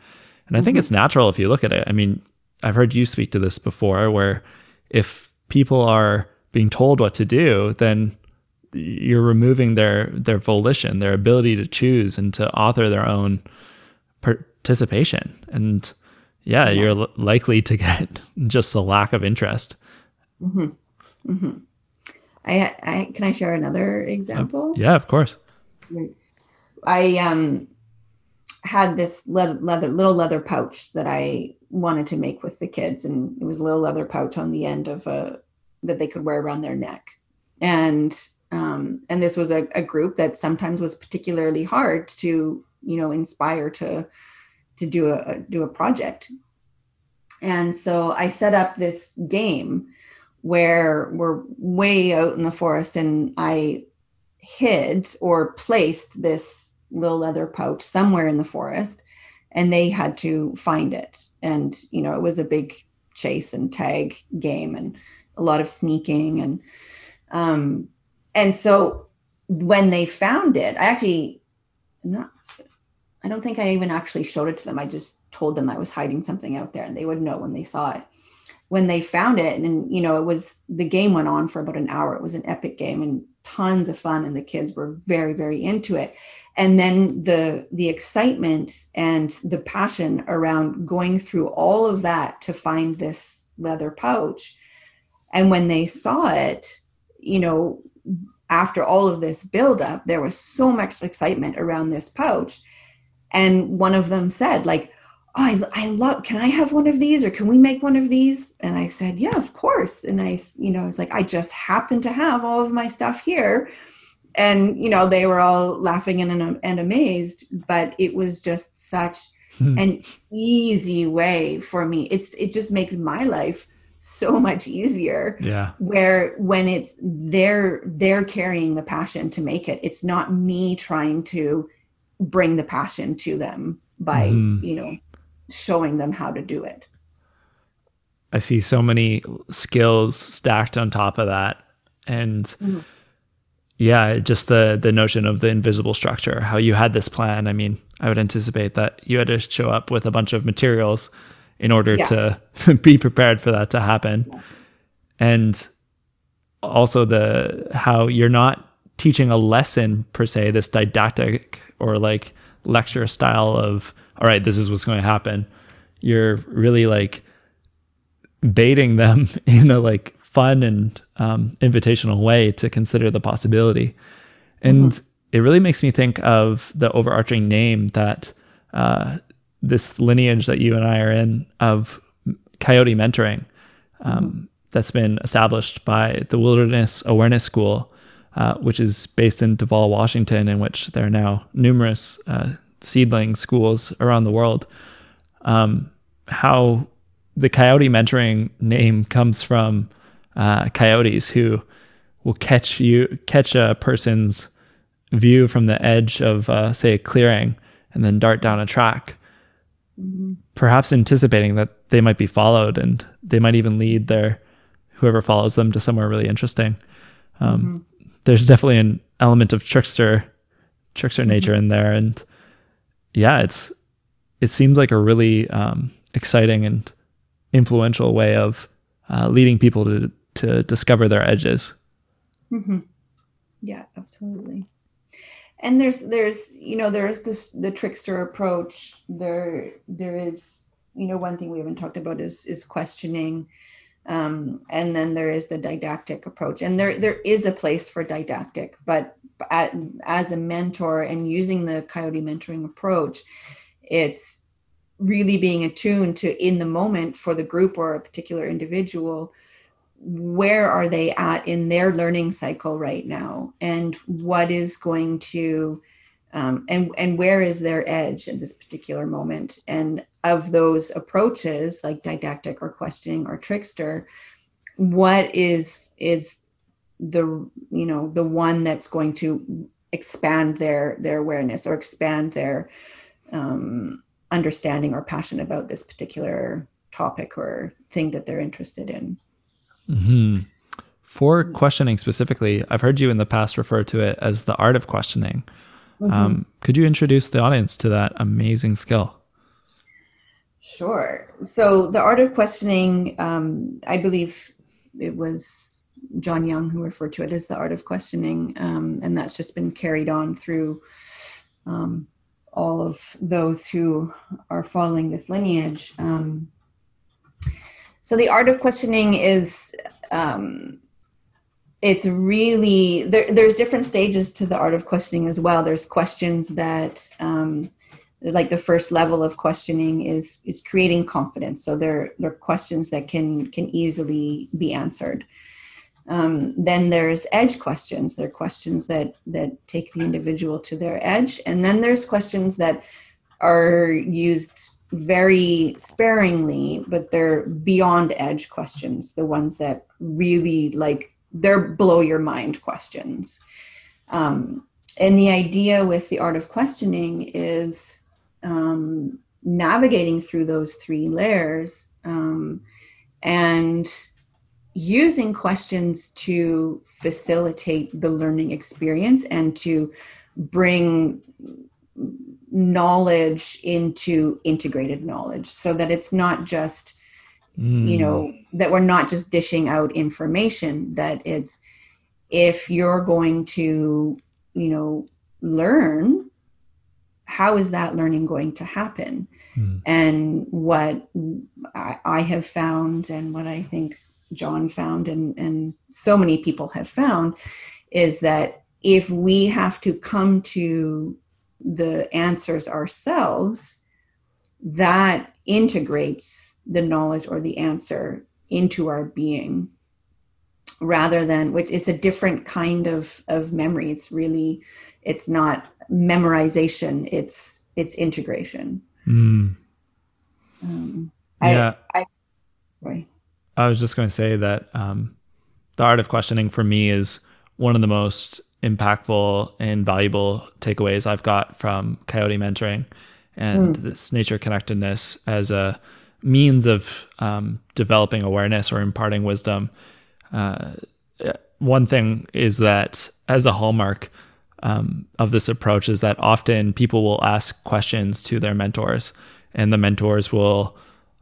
And I think mm-hmm. it's natural if you look at it. I mean, I've heard you speak to this before where if people are being told what to do, then you're removing their their volition, their ability to choose and to author their own participation. And yeah, yeah. you're l- likely to get [laughs] just a lack of interest. Mm-hmm. Mm-hmm. I, I can I share another example? Uh, yeah, of course. I um had this leather, leather little leather pouch that I wanted to make with the kids, and it was a little leather pouch on the end of a that they could wear around their neck. And um, and this was a, a, group that sometimes was particularly hard to you know inspire to to do a do a project. And so i set up this game where we're way out in the forest and i hid or placed this little leather pouch somewhere in the forest and they had to find it. And you know it was a big chase and tag game and a lot of sneaking and um, and so when they found it, I actually not I don't think I even actually showed it to them. I just told them I was hiding something out there and they would know when they saw it. When they found it, and you know, it was the game went on for about an hour. It was an epic game and tons of fun, and the kids were very, very into it. And then the the excitement and the passion around going through all of that to find this leather pouch. And when they saw it, you know, after all of this buildup, there was so much excitement around this pouch. And one of them said, like, I, I love, can I have one of these or can we make one of these? And I said, yeah, of course. And I, you know, it's like, I just happen to have all of my stuff here. And, you know, they were all laughing and, and amazed, but it was just such hmm. an easy way for me. It's, it just makes my life so [laughs] much easier. Yeah. Where when it's they're, they're carrying the passion to make it, it's not me trying to bring the passion to them by, mm. you know, showing them how to do it. I see so many skills stacked on top of that. And mm. yeah, just the the notion of the invisible structure, how you had this plan. I mean, I would anticipate that you had to show up with a bunch of materials in order yeah. to [laughs] be prepared for that to happen. Yeah. And also the how you're not teaching a lesson per se, this didactic or like lecture style of all right, this is what's going to happen. You're really like baiting them [laughs] in a like fun and um, invitational way to consider the possibility. And mm-hmm. it really makes me think of the overarching name that uh, this lineage that you and I are in of coyote mentoring um, mm-hmm. that's been established by the Wilderness Awareness School, uh, which is based in Duvall, Washington, in which there are now numerous uh, seedling schools around the world. Um, how the coyote mentoring name comes from uh, coyotes who will catch you catch a person's view from the edge of uh, say a clearing and then dart down a track mm-hmm. perhaps anticipating that they might be followed and they might even lead their whoever follows them to somewhere really interesting um, mm-hmm. there's definitely an element of trickster trickster mm-hmm. nature in there and yeah, it's it seems like a really um, exciting and influential way of uh, leading people to to discover their edges. Mm-hmm. Yeah, absolutely. And there's there's you know there's this the trickster approach. There there is you know one thing we haven't talked about is is questioning. Um, and then there is the didactic approach and there there is a place for didactic but at, as a mentor and using the coyote mentoring approach it's really being attuned to in the moment for the group or a particular individual where are they at in their learning cycle right now? And what is going to um, and and where is their edge at this particular moment? And of those approaches like didactic or questioning or trickster what is is the you know the one that's going to expand their their awareness or expand their um, understanding or passion about this particular topic or thing that they're interested in mm-hmm. for questioning specifically i've heard you in the past refer to it as the art of questioning mm-hmm. um, could you introduce the audience to that amazing skill sure so the art of questioning um, i believe it was John Young, who referred to it as the art of questioning, um, and that's just been carried on through um, all of those who are following this lineage. Um, so the art of questioning is um, it's really there, there's different stages to the art of questioning as well. There's questions that um, like the first level of questioning is is creating confidence. So there, there are questions that can can easily be answered. Um, then there's edge questions. There are questions that that take the individual to their edge, and then there's questions that are used very sparingly, but they're beyond edge questions. The ones that really like they're blow your mind questions. Um, and the idea with the art of questioning is um, navigating through those three layers um, and using questions to facilitate the learning experience and to bring knowledge into integrated knowledge so that it's not just mm. you know that we're not just dishing out information that it's if you're going to you know learn how is that learning going to happen mm. and what I, I have found and what i think John found and, and so many people have found is that if we have to come to the answers ourselves, that integrates the knowledge or the answer into our being rather than which it's a different kind of of memory it's really it's not memorization it's it's integration mm. um, yeah I, I, sorry. I was just going to say that um, the art of questioning for me is one of the most impactful and valuable takeaways I've got from Coyote mentoring and mm. this nature connectedness as a means of um, developing awareness or imparting wisdom. Uh, one thing is that as a hallmark um, of this approach is that often people will ask questions to their mentors and the mentors will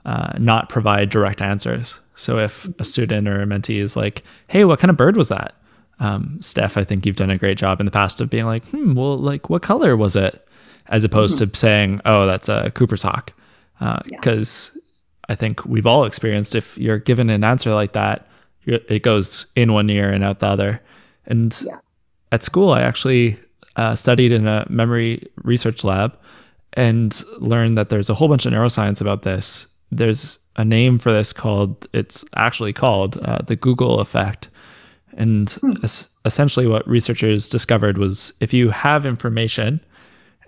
uh, not provide direct answers. So if a student or a mentee is like, "Hey, what kind of bird was that?" Um, Steph, I think you've done a great job in the past of being like, "Hmm, well, like what color was it?" As opposed mm-hmm. to saying, "Oh, that's a Cooper's hawk," because uh, yeah. I think we've all experienced if you're given an answer like that, it goes in one ear and out the other. And yeah. at school, I actually uh, studied in a memory research lab and learned that there's a whole bunch of neuroscience about this. There's a name for this called, it's actually called uh, the Google effect. And hmm. es- essentially, what researchers discovered was if you have information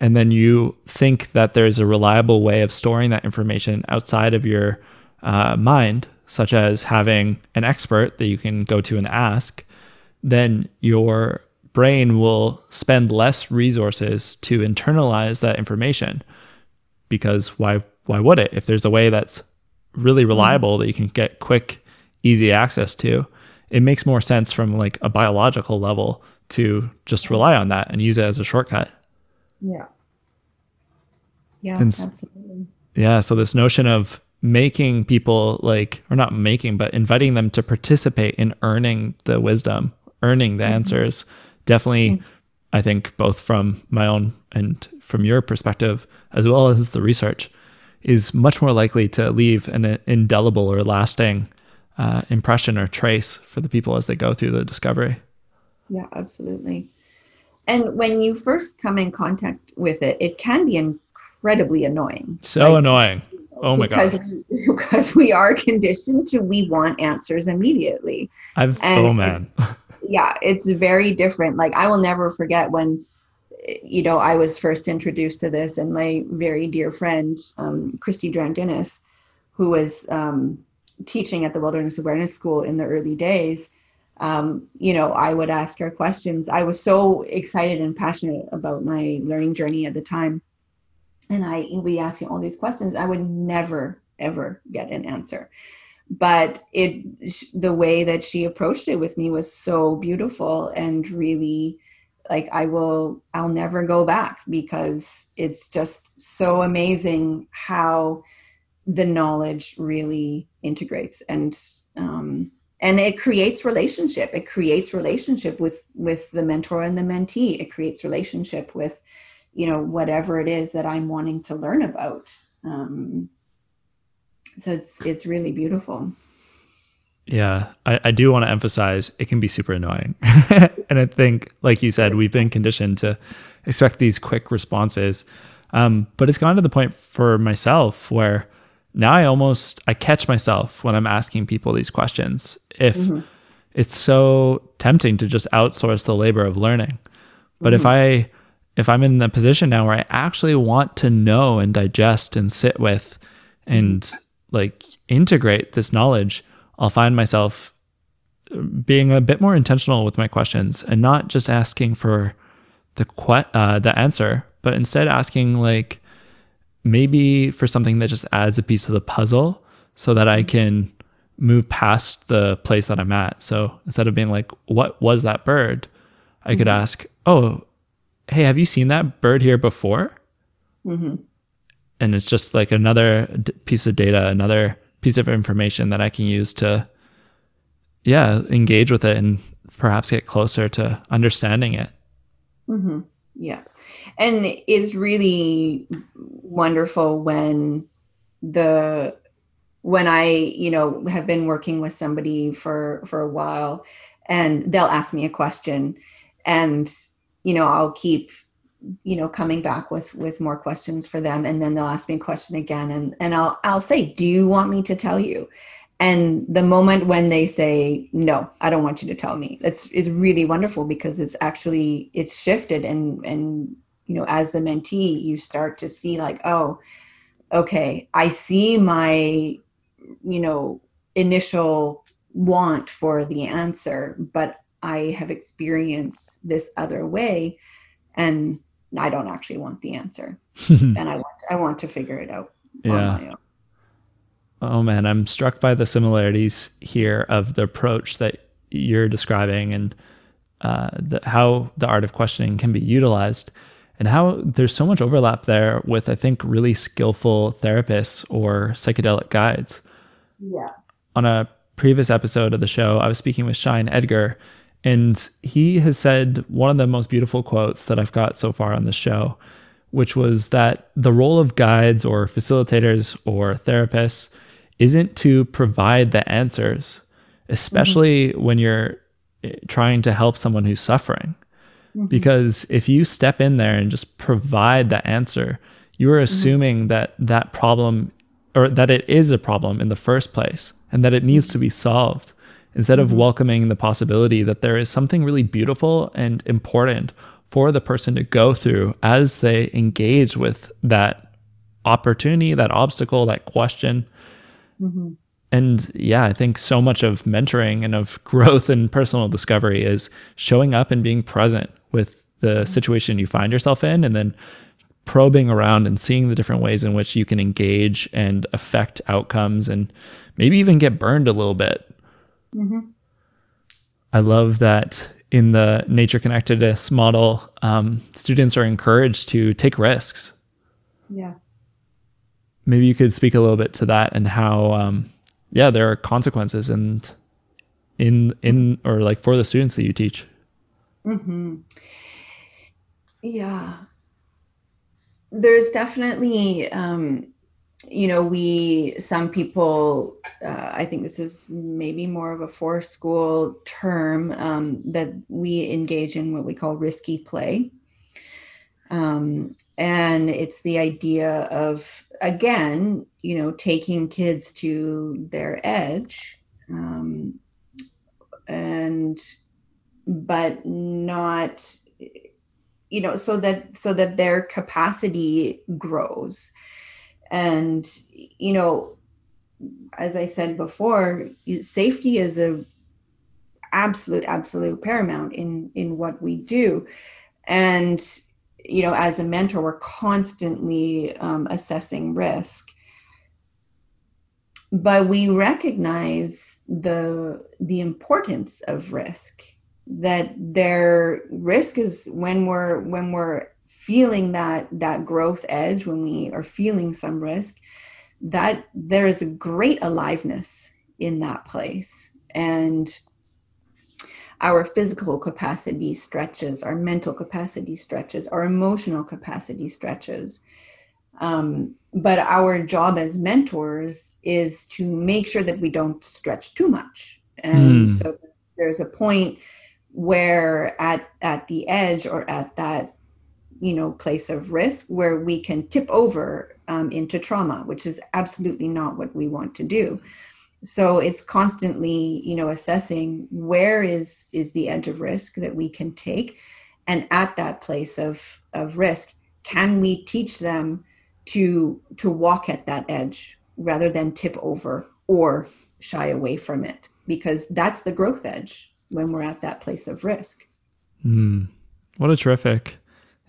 and then you think that there's a reliable way of storing that information outside of your uh, mind, such as having an expert that you can go to and ask, then your brain will spend less resources to internalize that information. Because why why would it? If there's a way that's really mm-hmm. reliable that you can get quick, easy access to, it makes more sense from like a biological level to just rely on that and use it as a shortcut. Yeah. Yeah, and, absolutely. Yeah. So this notion of making people like, or not making, but inviting them to participate in earning the wisdom, earning the mm-hmm. answers, definitely, mm-hmm. I think, both from my own and from your perspective, as well as the research, is much more likely to leave an indelible or lasting uh, impression or trace for the people as they go through the discovery. Yeah, absolutely. And when you first come in contact with it, it can be incredibly annoying. So like, annoying. Oh my because god. We, [laughs] because we are conditioned to we want answers immediately. I've and oh man. It's, [laughs] yeah, it's very different. Like I will never forget when you know I was first introduced to this and my very dear friend um, Christy Drandinis, who was um, teaching at the Wilderness Awareness School in the early days, um, you know, I would ask her questions. I was so excited and passionate about my learning journey at the time and I would be asking all these questions, I would never ever get an answer. But it, the way that she approached it with me was so beautiful and really like I will, I'll never go back because it's just so amazing how the knowledge really integrates and, um, and it creates relationship. It creates relationship with with the mentor and the mentee. It creates relationship with you know whatever it is that i'm wanting to learn about. Um, so it's it's really beautiful. Yeah. I, I do want to emphasize it can be super annoying. [laughs] And i think like you said we've been conditioned to expect these quick responses. Um, but it's gone to the point for myself where now i almost i catch myself when i'm asking people these questions if mm-hmm. it's so tempting to just outsource the labor of learning but mm-hmm. if i if I'm in the position now where I actually want to know and digest and sit with and like integrate this knowledge, I'll find myself being a bit more intentional with my questions and not just asking for the que- uh, the answer, but instead asking like maybe for something that just adds a piece of the puzzle so that I can move past the place that I'm at. So instead of being like, "What was that bird?" I could mm-hmm. ask, "Oh, hey, have you seen that bird here before? Mm-hmm. And it's just like another d- piece of data, another piece of information that I can use to, yeah, engage with it and perhaps get closer to understanding it. Mm-hmm. Yeah. And it's really wonderful when the when I, you know, have been working with somebody for for a while and they'll ask me a question and you know i'll keep you know coming back with with more questions for them and then they'll ask me a question again and and i'll i'll say do you want me to tell you? And the moment when they say no i don't want you to tell me it's is really wonderful because it's actually it's shifted and and you know as the mentee you start to see like oh okay i see my you know initial want for the answer but i have experienced this other way and I don't actually want the answer, [laughs] and I want I want to figure it out. Yeah. Oh man, I'm struck by the similarities here of the approach that you're describing and uh, the, how the art of questioning can be utilized, and how there's so much overlap there with I think really skillful therapists or psychedelic guides. Yeah. On a previous episode of the show, I was speaking with Shine Edgar, and he has said one of the most beautiful quotes that I've got so far on the show, which was that the role of guides or facilitators or therapists isn't to provide the answers, especially mm-hmm. when you're eh, trying to help someone who's suffering. Mm-hmm. Because if you step in there and just provide the answer, you are mm-hmm. assuming mm-hmm. that that problem or that it is a problem in the first place and that it needs to be solved instead of mm-hmm. welcoming the possibility that there is something really beautiful and important for the person to go through as they engage with that opportunity, that obstacle, that question. Mm-hmm. And yeah, I think so much of mentoring and of [laughs] growth and personal discovery is showing up and being present with the situation you find yourself in and then probing around and seeing the different ways in which you can engage and affect outcomes and maybe even get burned a little bit Mm-hmm. I love that in the nature connectedness model, um, students are encouraged to take risks. Yeah. Maybe you could speak a little bit to that and how, um, yeah, there are consequences and in in or like for the students that you teach. Mm-hmm. Yeah. There's definitely um, you know, we, some people, uh, I think this is maybe more of a forest school term um, that we engage in what we call risky play. Um, and it's the idea of, again, you know, taking kids to their edge um, and, but not, you know, so that, so that their capacity grows. And you know as i said before safety is a absolute absolute paramount in in what we do. And you know as a mentor we're constantly um, assessing risk. But we recognize the the importance of risk that their risk is when we're when we're feeling that that growth edge when we are feeling some risk that there is a great aliveness in that place. And our physical capacity stretches our mental capacity stretches our emotional capacity stretches. Um, but our job as mentors is to make sure that we don't stretch too much. And mm. so there's a point where at at the edge or at that you know place of risk where we can tip over um, into trauma which is absolutely not what we want to do. So it's constantly you know assessing where is is the edge of risk that we can take and at that place of of risk can we teach them to to walk at that edge rather than tip over or shy away from it? Because that's the growth edge when we're at that place of risk. Mm, what a terrific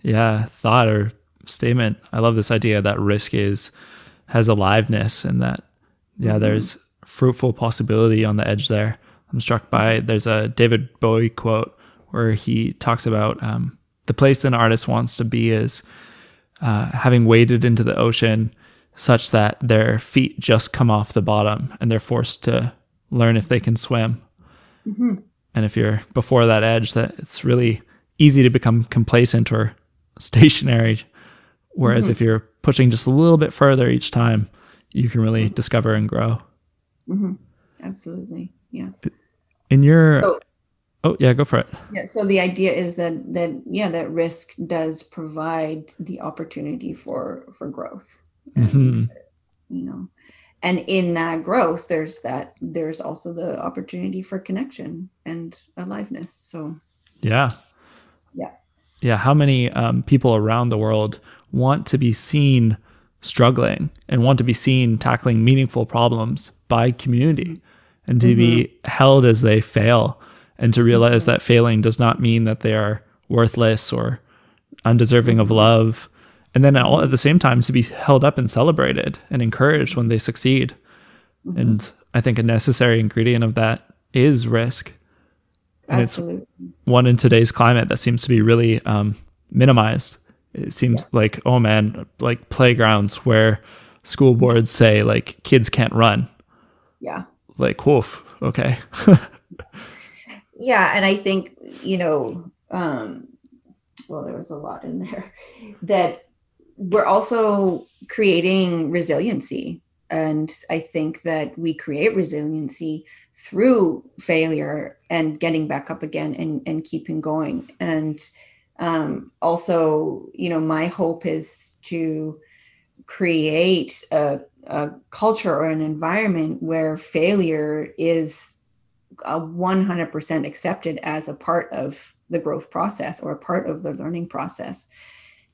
yeah thought or statement. I love this idea that risk is has aliveness and that yeah mm-hmm. there's fruitful possibility on the edge there. I'm struck by there's a david bowie quote where he talks about um, the place an artist wants to be is uh, having waded into the ocean such that their feet just come off the bottom and they're forced to learn if they can swim. Mm-hmm. And if you're before that edge that it's really easy to become complacent or stationary. Whereas mm-hmm. if you're pushing just a little bit further each time, you can really mm-hmm. discover and grow. Mm-hmm. Absolutely. Yeah. In your, so, Oh yeah, go for it. Yeah. So the idea is that that yeah, that risk does provide the opportunity for for growth. Mm-hmm. You know, and in that growth, there's that there's also the opportunity for connection and aliveness. So yeah, yeah, yeah. How many um, people around the world want to be seen struggling and want to be seen tackling meaningful problems by community, and to mm-hmm. be held as they fail and to realize that failing does not mean that they are worthless or undeserving of love and then all at the same time to be held up and celebrated and encouraged when they succeed mm-hmm. and i think a necessary ingredient of that is risk and Absolutely. it's one in today's climate that seems to be really um, minimized it seems yeah. like oh man like playgrounds where school boards say like kids can't run yeah like woof okay [laughs] yeah and i think you know um well there was a lot in there [laughs] that we're also creating resiliency. And i think that we create resiliency through failure and getting back up again and and keeping going. And um also you know my hope is to create a, a culture or an environment where failure is a 100% accepted as a part of the growth process or a part of the learning process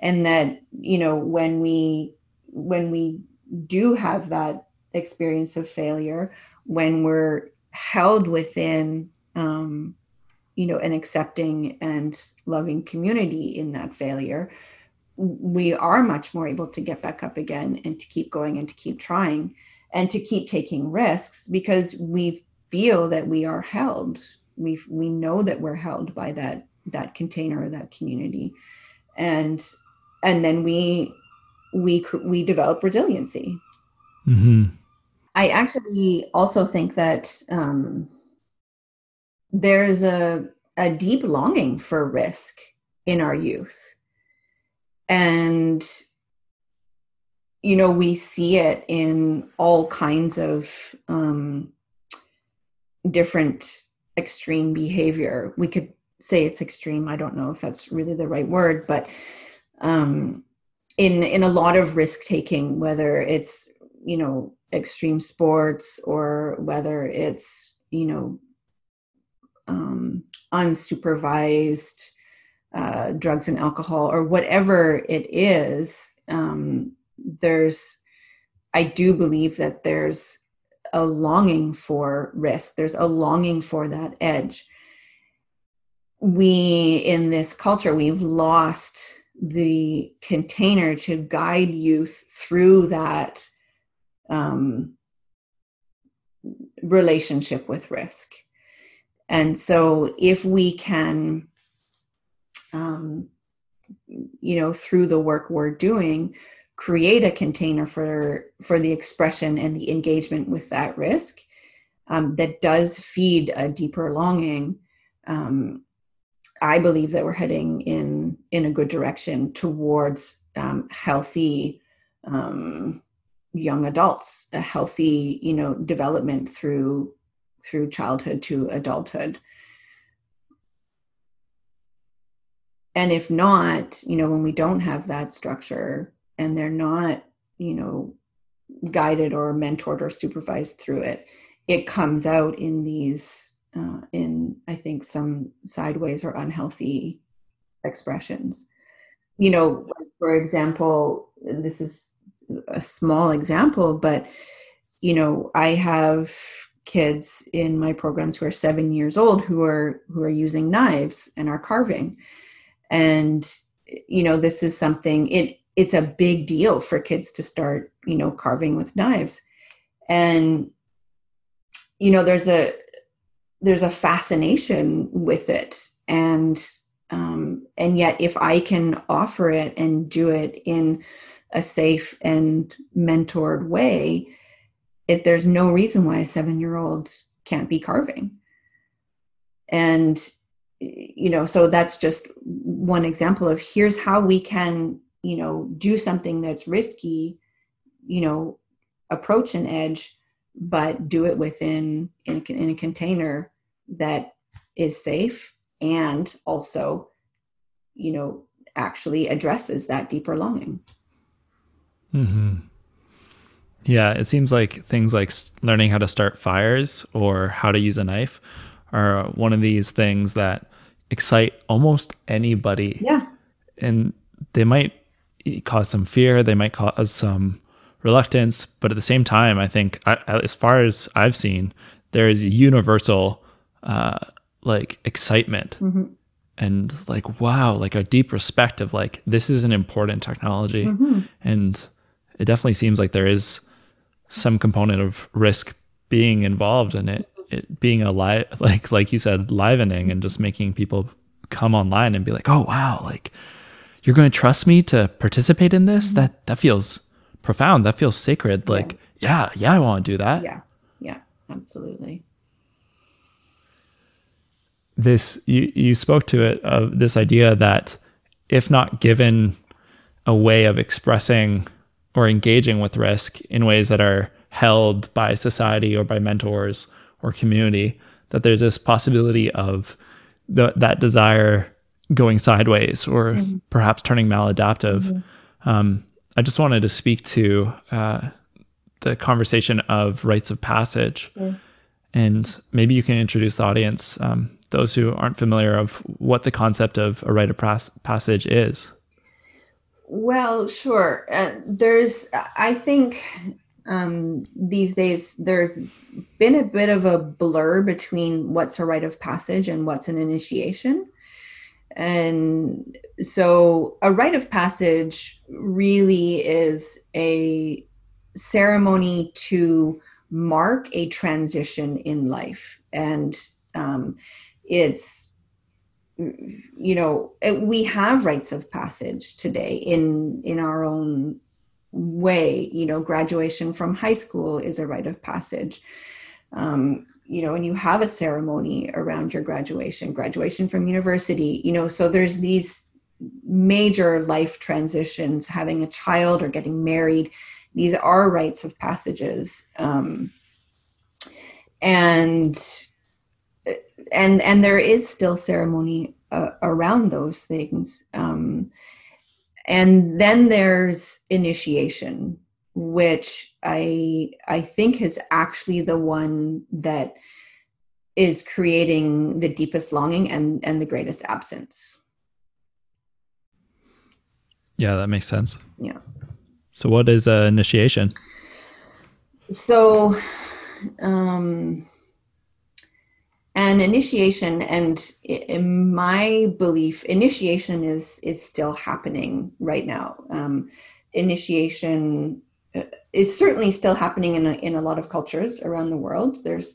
and that you know when we when we do have that experience of failure when we're held within um, you know an accepting and loving community in that failure we are much more able to get back up again and to keep going and to keep trying and to keep taking risks because we feel that we are held. We we know that we're held by that that container that community. And and then we we we develop resiliency mm-hmm. i actually also think that um, there's a a deep longing for risk in our youth and you know we see it in all kinds of um, different extreme behavior. We could say it's extreme. I don't know if that's really the right word, but um, in in a lot of risk taking, whether it's you know extreme sports or whether it's you know um, unsupervised uh, drugs and alcohol or whatever it is, um, there's I do believe that there's a longing for risk. There's a longing for that edge. We in this culture we've lost the container to guide youth through that um, relationship with risk. And so if we can um, you know through the work we're doing create a container for for the expression and the engagement with that risk um, that does feed a deeper longing um, i believe that we're heading in in a good direction towards um, healthy um, young adults a healthy you know development through through childhood to adulthood. And if not you know when we don't have that structure and they're not you know guided or mentored or supervised through it it comes out in these uh, in i think some sideways or unhealthy expressions. You know for example this is a small example but you know i have kids in my programs who are seven years old who are who are using knives and are carving. And you know this is something it it's a big deal for kids to start you know carving with knives. And you know there's a there's a fascination with it. And um, and yet if i can offer it and do it in a safe and mentored way it there's no reason why a seven year old can't be carving. And you know so that's just one example of here's how we can you know do something that's risky you know approach an edge but do it within in, in a container that is safe and also you know actually addresses that deeper longing. Hmm yeah it seems like things like learning how to start fires or how to use a knife are one of these things that excite almost anybody. Yeah. And they might cause some fear they might cause some reluctance but at the same time i think I, as far as i've seen there is universal uh, like excitement mm-hmm. and like wow like a deep respect of like this is an important technology mm-hmm. and it definitely seems like there is some component of risk being involved in it it being a live [laughs] like like you said livening and just making people come online and be like oh wow like you're going to trust me to participate in this Mm-hmm. that that feels profound. That feels sacred. Like yeah yeah i want to do that. Yeah. Yeah absolutely. This you you spoke to it of this idea that if not given a way of expressing or engaging with risk in ways that are held by society or by mentors or community that there's this possibility of the, that desire going sideways or Mm-hmm. perhaps turning maladaptive. Um, i just wanted to speak to uh, the conversation of rites of passage and maybe you can introduce the audience um, those who aren't familiar of what the concept of a rite of pas- passage is Well, sure. Uh, there's, I think um, these days there's been a bit of a blur between what's a rite of passage and what's an initiation. And so a rite of passage really is a ceremony to mark a transition in life. And um, it's you know it- we have rites of passage today in in our own way you know graduation from high school is a rite of passage um, you know and you have a ceremony around your graduation graduation from university you know so there's these major life transitions having a child or getting married. These are rites of passages um, and and and there is still ceremony uh, around those things um, and then there's initiation which i i think is actually the one that is creating the deepest longing and and the greatest absence. Yeah that makes sense. Yeah. So what is uh, initiation? So um and initiation and in my belief initiation is is still happening right now. Um initiation is certainly still happening in a, in a lot of cultures around the world there's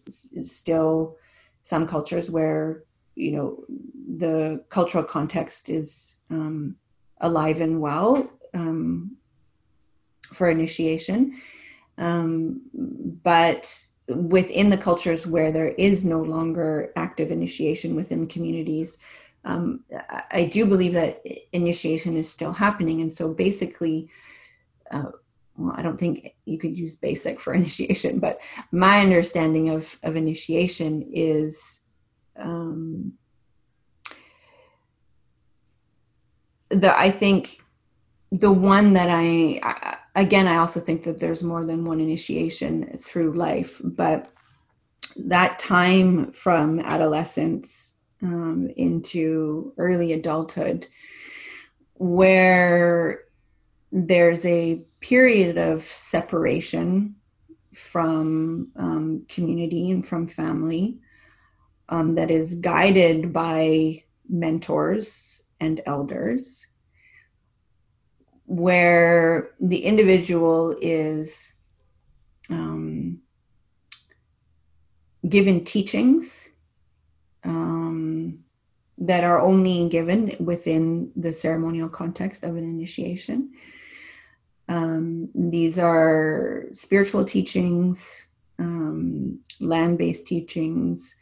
still some cultures where you know the cultural context is um, alive and well um, for initiation um, but within the cultures where there is no longer active initiation within communities, um, I, do believe that initiation is still happening. And so basically, uh, well, I don't think you could use basic for [laughs] initiation, but my understanding of, of initiation is um, the, I think the one that I, I again i also think that there's more than one initiation through life but that time from adolescence um, into early adulthood where there's a period of separation from um, community and from family um, that is guided by mentors and elders where the individual is um, given teachings um, that are only given within the ceremonial context of an initiation. Um, these are spiritual teachings, um, land based teachings,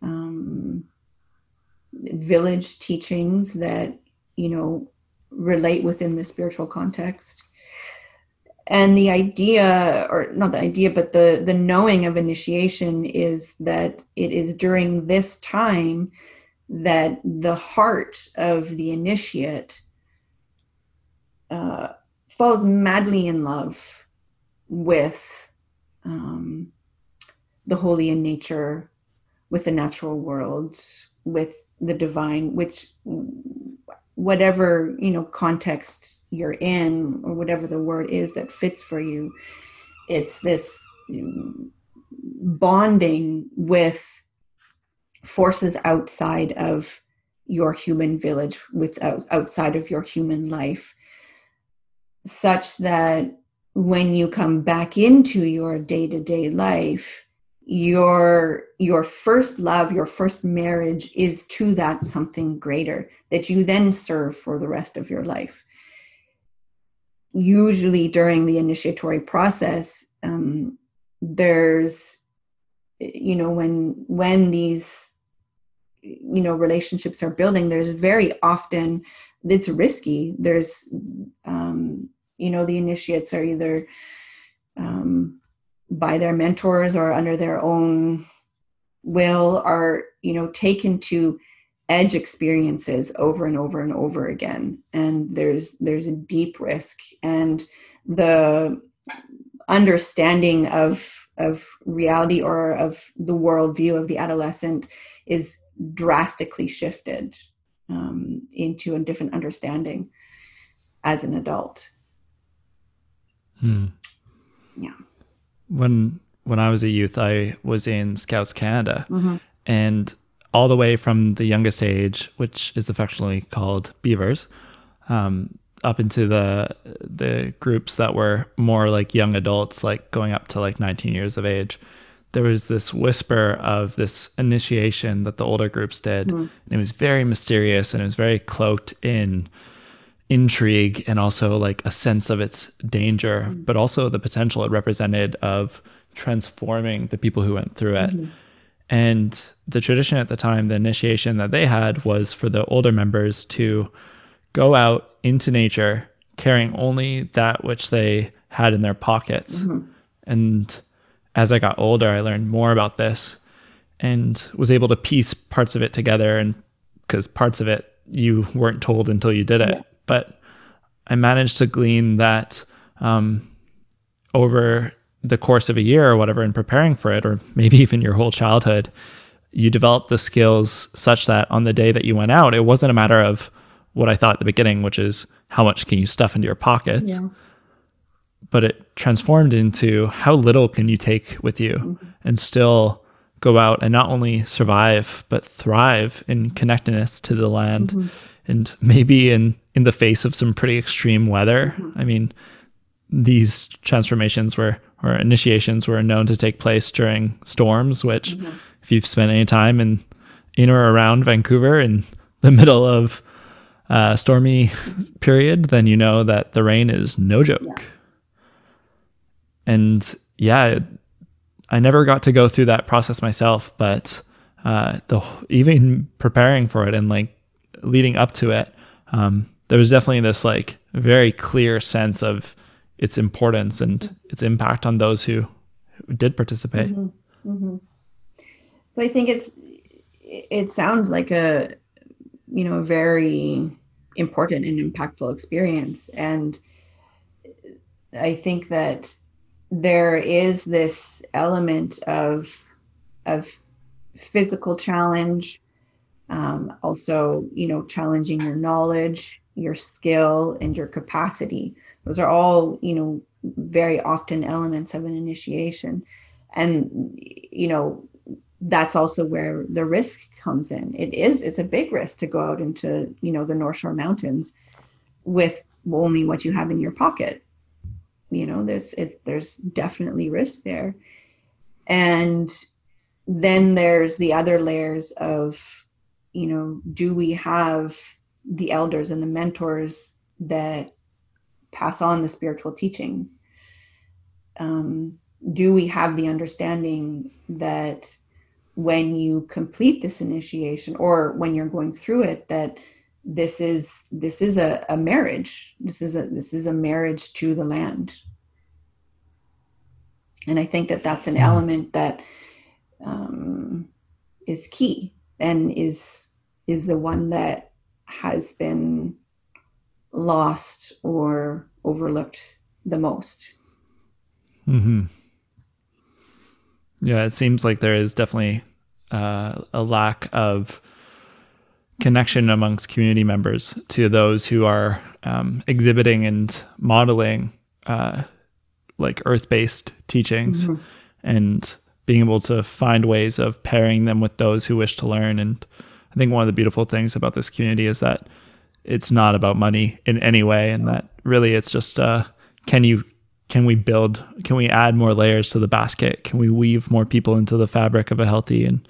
um, village teachings that, you know, relate within the spiritual context. And the idea or not the idea but the the knowing of initiation is that it is during this time that the heart of the initiate uh, falls madly in love with um, the holy in nature with the natural world with the divine which whatever you know context you're in or whatever the word is that fits for you it's this bonding with forces outside of your human village with outside of your human life such that when you come back into your day-to-day life your your first love your first marriage is to that something greater that you then serve for the rest of your life. Usually during the initiatory process um, there's you know when when these you know relationships are building there's very often it's risky. There's um, you know the initiates are either um, by their mentors or under their own will are you know taken to edge experiences over and over and over again. And there's there's a deep risk. And the understanding of of reality or of the worldview of the adolescent is drastically shifted um, into a different understanding as an adult hmm. yeah when when I was a youth, I was in Scouts Canada, mm-hmm. and all the way from the youngest age, which is affectionately called beavers, um, up into the the groups that were more like young adults, like going up to like 19 years of age. There was this whisper of this initiation that the older groups did, mm-hmm. and it was very mysterious and it was very cloaked in intrigue and also like a sense of its danger, mm-hmm. but also the potential it represented of transforming the people who went through it. Mm-hmm. And the tradition at the time, the initiation that they had was for the older members to go out into nature carrying only that which they had in their pockets. Mm-hmm. And as I got older, I learned more about this and was able to piece parts of it together. And because parts of it you weren't told until you did it. Yeah but I managed to glean that um, over the course of a year or whatever in preparing for it, or maybe [laughs] even your whole childhood, you developed the skills such that on the day that you went out, it wasn't a matter of what I thought at the beginning, which is how much can you stuff into your pockets. Yeah. But it transformed into how little can you take with you mm-hmm. and still go out and not only survive, but thrive in connectedness to the land. Mm-hmm and maybe in in the face of some pretty extreme weather. Mm-hmm. I mean, these transformations were or initiations were known to take place during storms, which mm-hmm. if you've spent any time in in or around Vancouver in the [laughs] middle of a stormy period, then you know that the rain is no joke. Yeah. And yeah, I never got to go through that process myself, but uh, the even preparing for it and like leading up to it, um, there was definitely this like very clear sense of its importance and its impact on those who, who did participate. Mm-hmm. Mm-hmm. So I think it's it sounds like a you know very important and impactful experience, and I think that there is this element of of physical challenge um, also you know challenging your knowledge your skill and your capacity. Those are all you know very often elements of an initiation. And you know that's also where the risk comes in. It is it's a big risk to go out into you know the north shore mountains with only what you have in your pocket you know there's it, there's definitely risk there. And then there's the other layers of you know do we have the elders and the mentors that pass on the spiritual teachings? Um, do we have the understanding that when you complete this initiation or when you're going through it that this is this is a, a marriage. This is a this is a marriage to the land. And i think that that's an mm-hmm. element that um, is key and is is the one that has been lost or overlooked the most. Hmm yeah it seems like there is definitely uh, a lack of connection amongst community members to those who are um, exhibiting and modeling uh, like earth-based teachings mm-hmm. and being able to find ways of pairing them with those who wish to learn and i think one of the beautiful things about this community is that it's not about money in any way and that really it's just uh, can you can we build can we add more layers to the basket can we weave more people into the fabric of a healthy and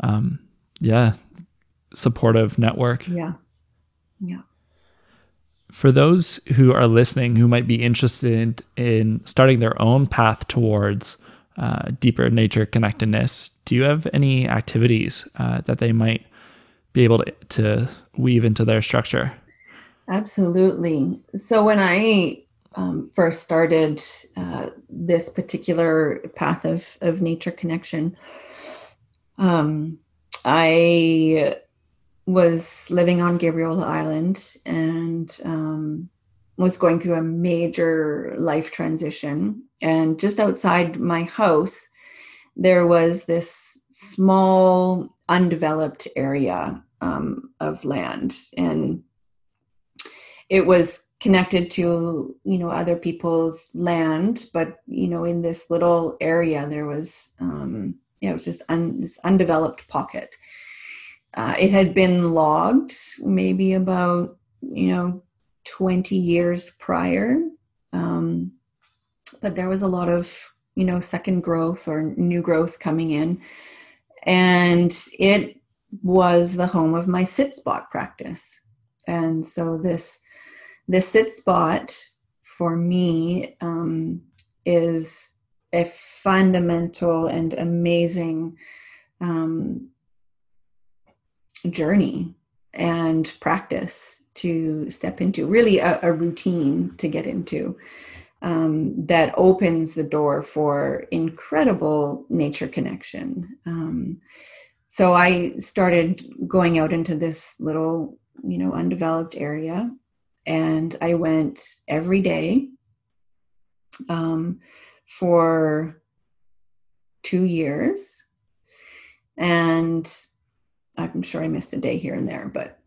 um, yeah supportive network. Yeah. Yeah. For those who are listening who might be interested in starting their own path towards uh, deeper nature connectedness do you have any activities uh, that they might be able to, to weave into their structure? Absolutely. So when i um, first started uh, this particular path of, of nature connection, um, I was living on Gabriola Island and um, was going through a major life transition. And just outside my house, there was this small, undeveloped area um, of land. And it was connected to you know other people's land but you know in this little area there was um yeah it was just un, this undeveloped pocket uh, it had been logged maybe about you know 20 years prior. Um, but there was a lot of you know second growth or new growth coming in. And it was the home of my sit spot practice. And so this the sit spot for me um, is a fundamental and amazing um, journey and practice to step into really a, a routine to get into um, that opens the door for incredible nature connection um, so i started going out into this little you know undeveloped area and I went every day um, for two years. And I'm sure I missed a day here and there, but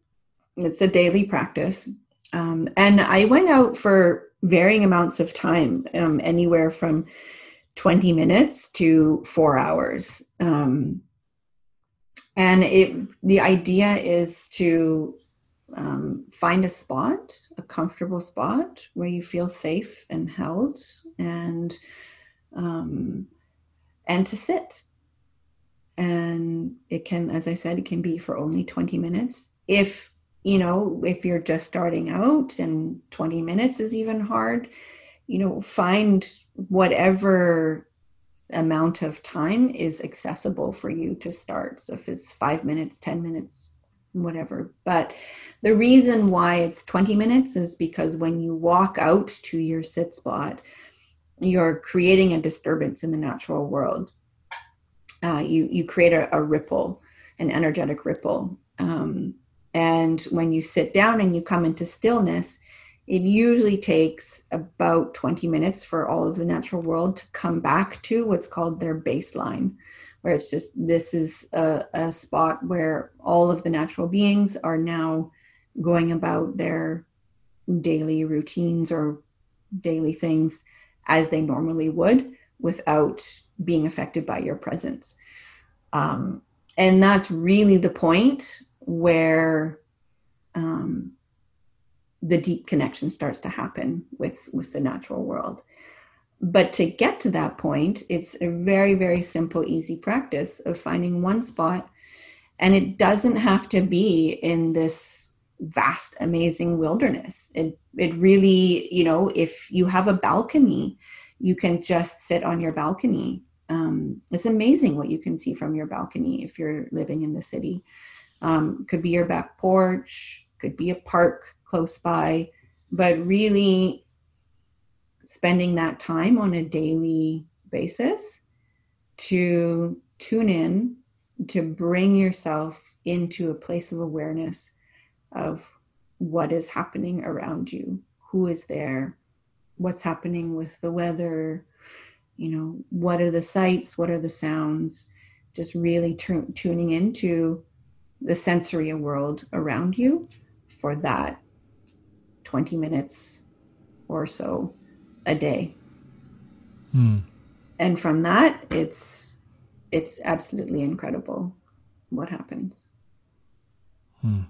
it's a daily practice. Um, and I went out for varying amounts of time, um, anywhere from 20 minutes to four hours. Um, and it, the idea is to um, find a spot, a comfortable spot where you feel safe and held, and um, and to sit. And it can, as I said, it can be for only 20 minutes. If you know, if you're just starting out and 20 minutes is even hard, you know, find whatever amount of time is accessible for you to start. So if it's five minutes, 10 minutes, whatever. But the reason why it's 20 minutes is because when you walk out to your sit spot, you're creating a disturbance in the natural world. Uh, you you create a, a, ripple, an energetic ripple. Um, and when you sit down and you come into stillness, it usually takes about 20 minutes for all of the natural world to come back to what's called their baseline where it's just this is a, a spot where all of the natural beings are now going about their daily routines or daily things as they normally would without being affected by your presence. Um, and that's really the point where um, the deep connection starts to happen with with the natural world but to get to that point, it's a very, very simple, easy practice of finding one spot. And it doesn't have to be in this vast, amazing wilderness. It, it really, you know, if you have a balcony, you can just sit on your balcony. Um, it's amazing what you can see from your balcony if you're living in the city. Um, could be your back porch, could be a park close by, but really spending that time on a daily basis to tune in, to bring yourself into a place of awareness of what is happening around you, who is there, what's happening with the weather, you know, what are the sights, what are the sounds, just really t- tuning into the sensory world around you for that 20 minutes or so a day. Hmm. And from that, it's it's absolutely incredible what happens. Hmm.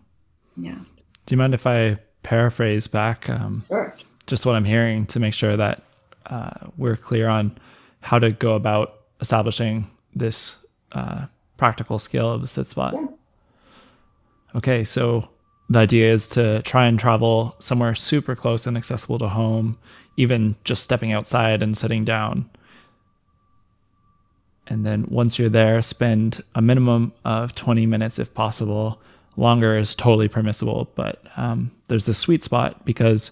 Yeah. Do you mind if I paraphrase back? Um, sure. Just what I'm hearing to make sure that uh, we're clear on how to go about establishing this uh, practical skill of a sit spot. Yeah. Okay, so the idea is to try and travel somewhere super close and accessible to home, even just stepping outside and sitting down. And then once you're there, spend a minimum of 20 minutes if possible. Longer is totally permissible, but um, there's a sweet spot because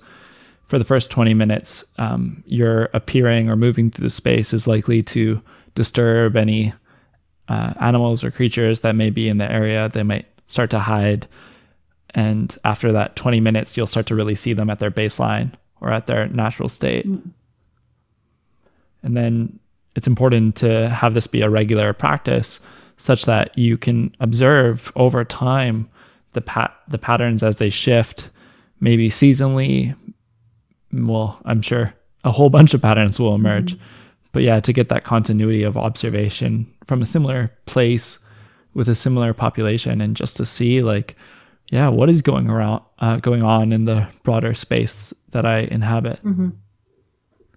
for the first 20 minutes, um, your appearing or moving through the space is likely to disturb any uh, animals or creatures that may be in the area. They might start to hide. And after that 20 minutes, you'll start to really see them at their baseline or at their natural state. Mm. And then it's important to have this be a regular practice such that you can observe over time the pat the patterns as they shift maybe seasonally well i'm sure a whole bunch of patterns will emerge. Mm-hmm. but yeah to get that continuity of observation from a similar place with a similar population and just to see like yeah what is going around uh, going on in the broader space that i inhabit. Mm-hmm.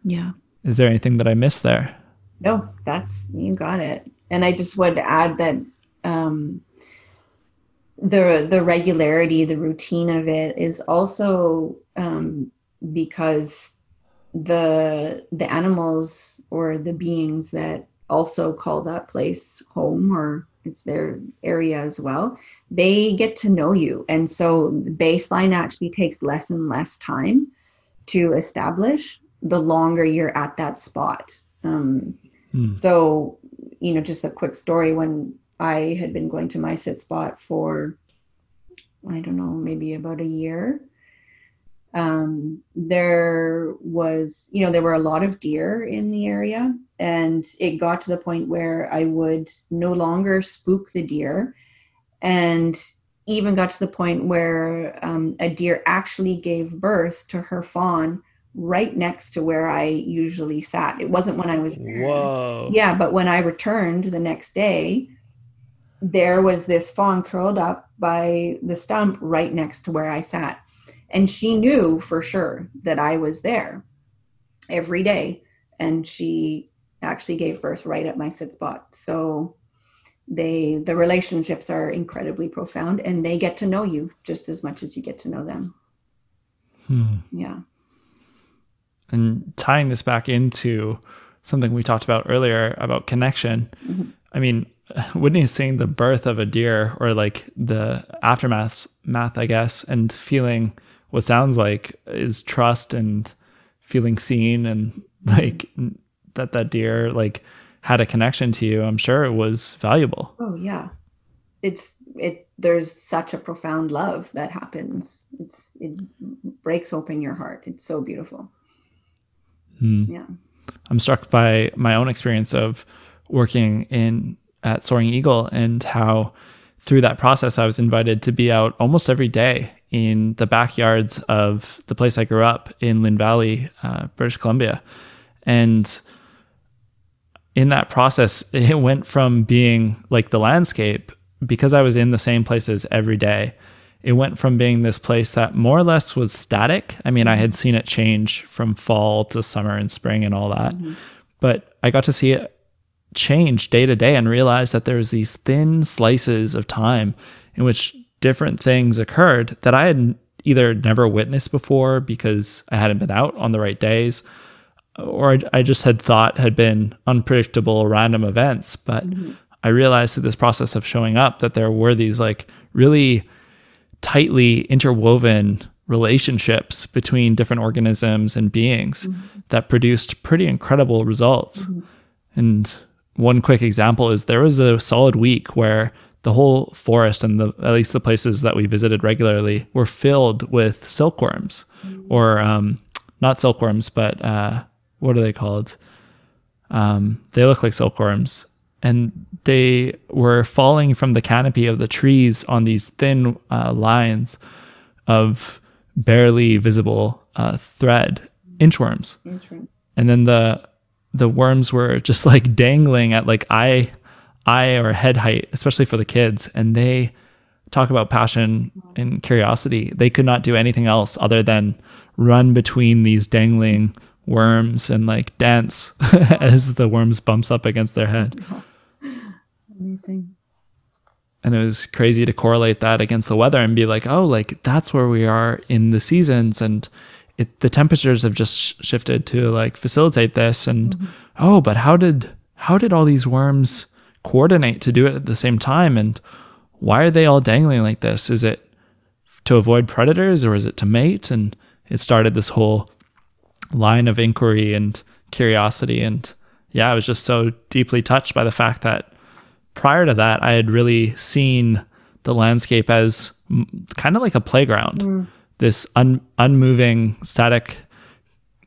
yeah. Is there anything that i missed there? No that's you got it. And i just would add that um, the the regularity the routine of it is also um, because the the animals or the beings that also call that place home or it's their area as well they get to know you. And so the baseline actually takes less and less time to establish the longer you're at that spot. Um, hmm. so you know just a quick story. When i had been going to my sit spot for i don't know maybe about a year um, there was, you know, there were a lot of deer in the area, and it got to the point where I would no longer spook the deer, and even got to the point where um, a deer actually gave birth to her fawn right next to where I usually sat. It wasn't when I was there. Whoa. Yeah, but when I returned the next day, there was this fawn curled up by the stump right next to where I sat and she knew for sure that I was there every day. And she actually gave birth right at my sit spot. So they the relationships are incredibly profound and they get to know you just as much as you get to know them. Hmm. Yeah. And tying this back into something we talked about earlier about connection. Mm-hmm. I mean, witnessing the birth of a deer or like the aftermath math, I guess, and feeling what sounds like is trust and feeling seen and [laughs] like that that deer like had a connection to you i'm sure it was valuable. Oh yeah. It's it there's such a profound love that happens. It's it breaks open your heart. It's so beautiful. Hmm. yeah. I'm struck by my own experience of working in at soaring eagle and how through that process i was invited to be out almost every day in the backyards of the place I grew up in Lynn Valley, uh, British Columbia. And in that process, [laughs] it went from being like the landscape, because I was in the same places every day, it went from being this place that more or less was static. I mean, I had seen it change from fall to summer and spring and all that, mm-hmm. but I got to see it change day to day and realize that there was these thin slices of time in which different things occurred that I had either never witnessed before because I hadn't been out on the right days or I just had thought had been unpredictable random events. But mm-hmm. I realized through this process of showing up that there were these like really tightly interwoven relationships between different organisms and beings mm-hmm. that produced pretty incredible results. Mm-hmm. And one quick example is there was a solid week where the whole forest and the at least the places that we visited regularly were filled with silkworms, or um, not silkworms, but uh, what are they called? Um, they look like silkworms, and they were falling from the canopy of the trees on these thin uh, lines of barely visible uh, thread inchworms. And then the the worms were just like dangling at like eye eye or head height, especially for the kids. And they talk about passion and curiosity. They could not do anything else other than run between these dangling worms and like dance [laughs] as the worms bumps up against their head. Amazing. And it was crazy to correlate that against the weather and be like, oh, like that's where we are in the seasons. And it, the temperatures have just shifted to like facilitate this. And mm-hmm. oh, but how did, how did all these worms coordinate to do it at the same time? And why are they all dangling like this? Is it to avoid predators or is it to mate? And it started this whole line of inquiry and curiosity. And yeah, I was just so deeply touched by the fact that prior to that, I had really seen the landscape as kind of like a playground, mm. this un- unmoving, static,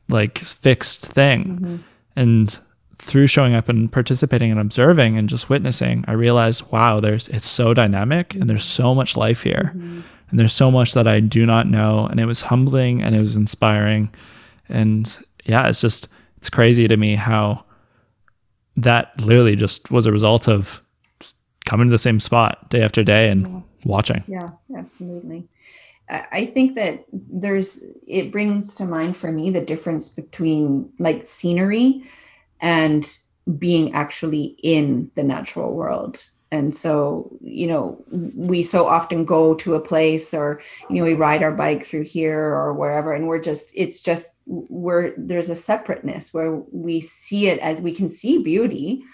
like fixed thing. Mm-hmm. And through showing up and participating and observing and just witnessing, I realized, wow, there's it's so dynamic and there's so much life here. Mm-hmm. And there's so much that I do not know. And it was humbling and it was inspiring. And yeah, it's just it's crazy to me how that literally just was a result of coming to the same spot day after day and yeah. watching. Yeah, absolutely. I think that there's it brings to mind for me the difference between like scenery and being actually in the natural world. And so, you know, we so often go to a place or, you know, we ride our bike through here or wherever, and we're just, it's just, we're, there's a separateness where we see it as we can see beauty,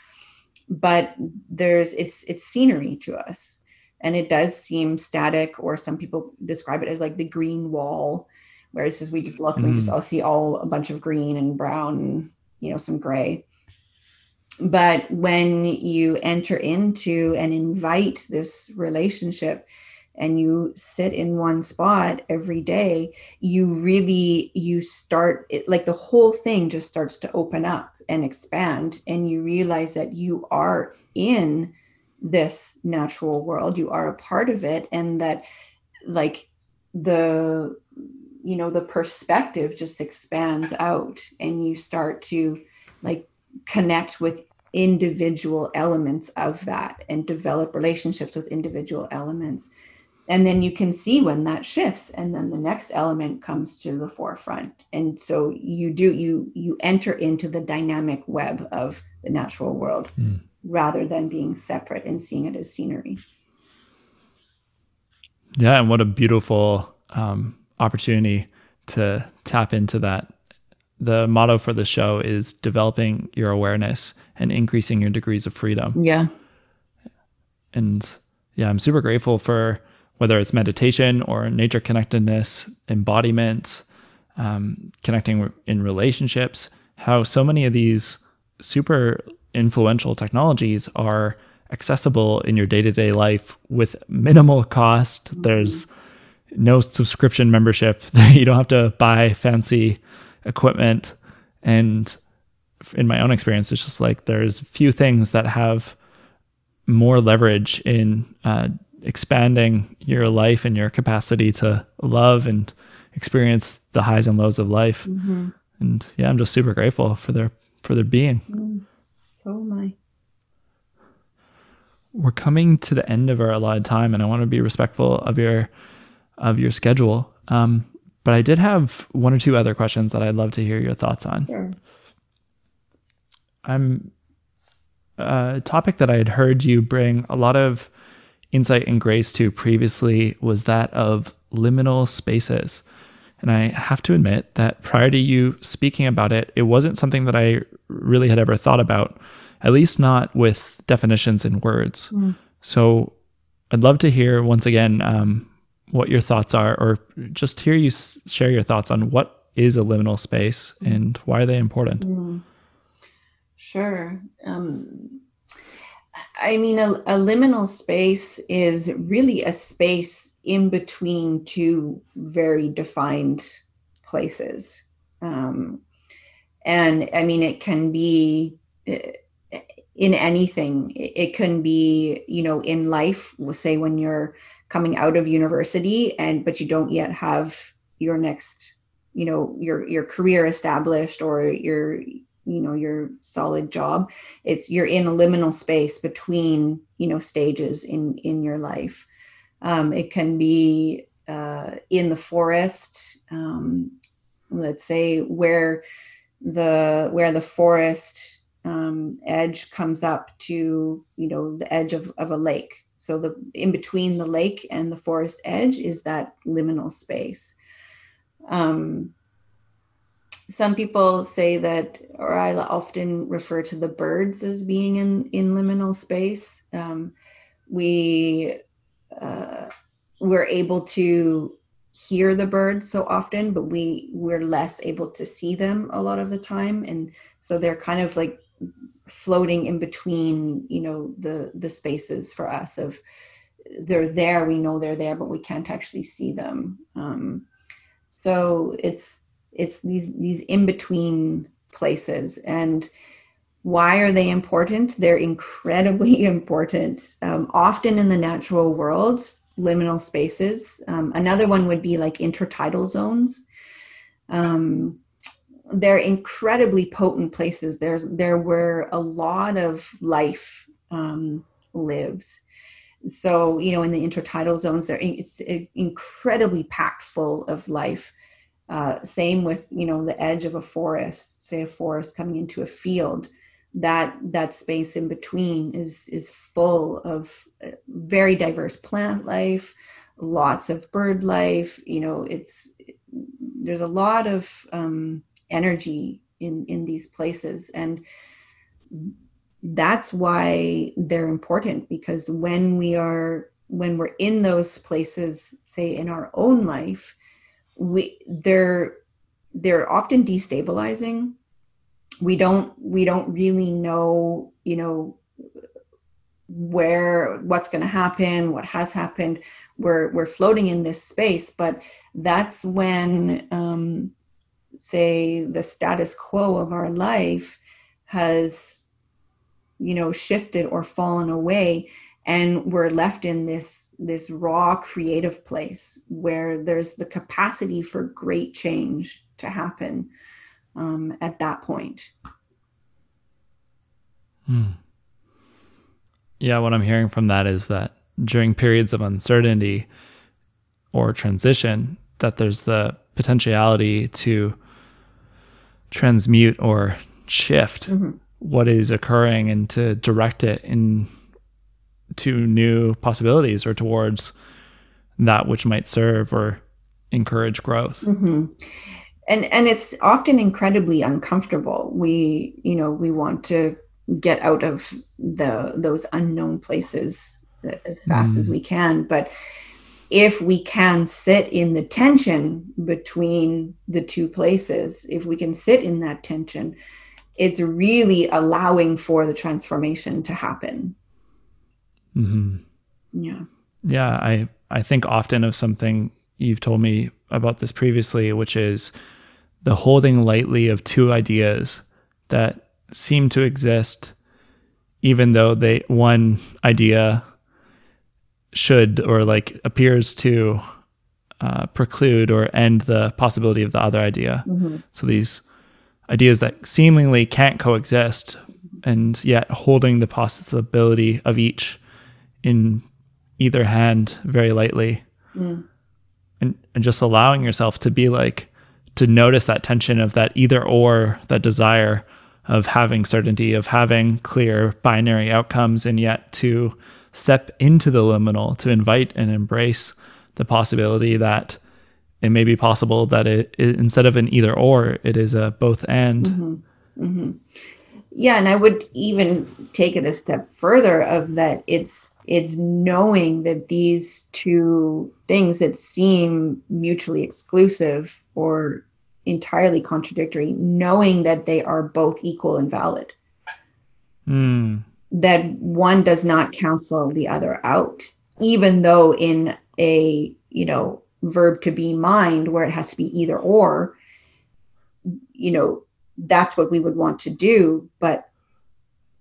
but there's it's it's scenery to us and it does seem static or some people describe it as like the green wall whereas as we just look mm. we just mm. all see all a bunch of green and brown and you know some gray. But when you enter into and invite this relationship and you sit in one spot every day you really you start it like the whole thing just starts to open up and expand and you realize that you are in this natural world you are a part of it and that like the you know the perspective just expands out and you start to like connect with individual elements of that and develop relationships with individual elements. And then you can see when that shifts and then the next element comes to the forefront. And so you do you you enter into the dynamic web of the natural world mm. rather than being separate and seeing it as scenery. Yeah and what a beautiful um, opportunity to tap into that the motto for the show is developing your awareness and increasing your degrees of freedom yeah and yeah i'm super grateful for whether it's meditation or nature connectedness, embodiment, um, connecting in relationships, how so many of these super influential technologies are accessible in your day to day life with minimal cost. Mm-hmm. There's no subscription membership. [laughs] you don't have to buy fancy equipment. And in my own experience, it's just like there's few things that have more leverage in uh, expanding your life and your capacity to love and experience the highs and lows of life. Mm-hmm. And yeah, I'm just super grateful for their for their being. Mm. So am I. We're coming to the end of our allotted time, and I want to be respectful of your of your schedule. Um, but I did have one or two other questions that I'd love to hear your thoughts on. Sure. I'm a topic that I had heard you bring a lot of insight and grace to previously was that of liminal spaces. And I have to admit that prior to you speaking about it, it wasn't something that I really had ever thought about, at least not with definitions in words. Mm. So I'd love to hear once again um, what your thoughts are, or just hear you share your thoughts on what is a liminal space and why are they important. Mm. Sure. Um, I mean, a, a, liminal space is really a space in between two very defined places. Um, and I mean, it can be eh, in anything. It can be, you know, in life, we'll say when you're coming out of university and but you don't yet have your next you know your your career established or your you know your solid job. It's you're in a liminal space between you know stages in in your life. Um, it can be uh, in the forest um, let's say where the where the forest um, edge comes up to you know the edge of, of a lake so the in between the lake and the forest edge is that liminal space. Um, some people say that, or I often refer to the birds as being in in liminal space. Um, we uh, we're able to hear the birds so often, but we we're less able to see them a lot of the time, and so they're kind of like floating in between you know the the spaces for us of they're there we know they're there but we can't actually see them. Um, so it's it's these these in between places. And why are they important? They're incredibly [laughs] important. Um, often in the natural world liminal spaces um, another one would be like intertidal zones. Um, they're incredibly potent places. There's there where a lot of life um, lives. So you know, in the intertidal zones, there it's incredibly packed full of life. Uh, same with you know the edge of a forest, say a forest coming into a field. That that space in between is is full of uh, very diverse plant life, lots of bird life. You know, it's there's a lot of um, energy in in these places. And that's why they're important because when we are when we're in those places say in our own life we they're they're often destabilizing. We don't we don't really know you know where what's going to happen what has happened. We're we're floating in this space but that's when um say the status quo of our life has you know shifted or fallen away and we're left in this this raw creative place where there's the capacity for great change to happen um, at that point hmm. yeah what i'm hearing from that is that during periods of uncertainty or transition that there's the potentiality to transmute or shift mm-hmm. what is occurring and to direct it in to new possibilities or towards that which might serve or encourage growth. Mm-hmm. And and it's often incredibly uncomfortable. We you know we want to get out of the those unknown places as fast mm. as we can, but if we can sit in the tension between the two places, if we can sit in that tension, it's really allowing for the transformation to happen. Mm-hmm. Yeah. Yeah. I, I think often of something you've told me about this previously, which is the holding lightly of two ideas that seem to exist, even though they one idea should or like appears to uh, preclude or end the possibility of the other idea. Mm-hmm. So these ideas that seemingly can't coexist, and yet holding the possibility of each in either hand very lightly, mm. and and just allowing yourself to be like to notice that tension of that either or that desire of having certainty of having clear binary outcomes and yet to step into the liminal to invite and embrace the possibility that it may be possible that it, it instead of an either or, it is a both and. Mm-hmm. Mm-hmm. Yeah, and I would even take it a step further of that it's it's knowing that these two things that seem mutually exclusive or entirely contradictory, knowing that they are both equal and valid. Mm. That one does not cancel the other out, even though in a, you know, verb to be mind where it has to be either or, you know, that's what we would want to do. But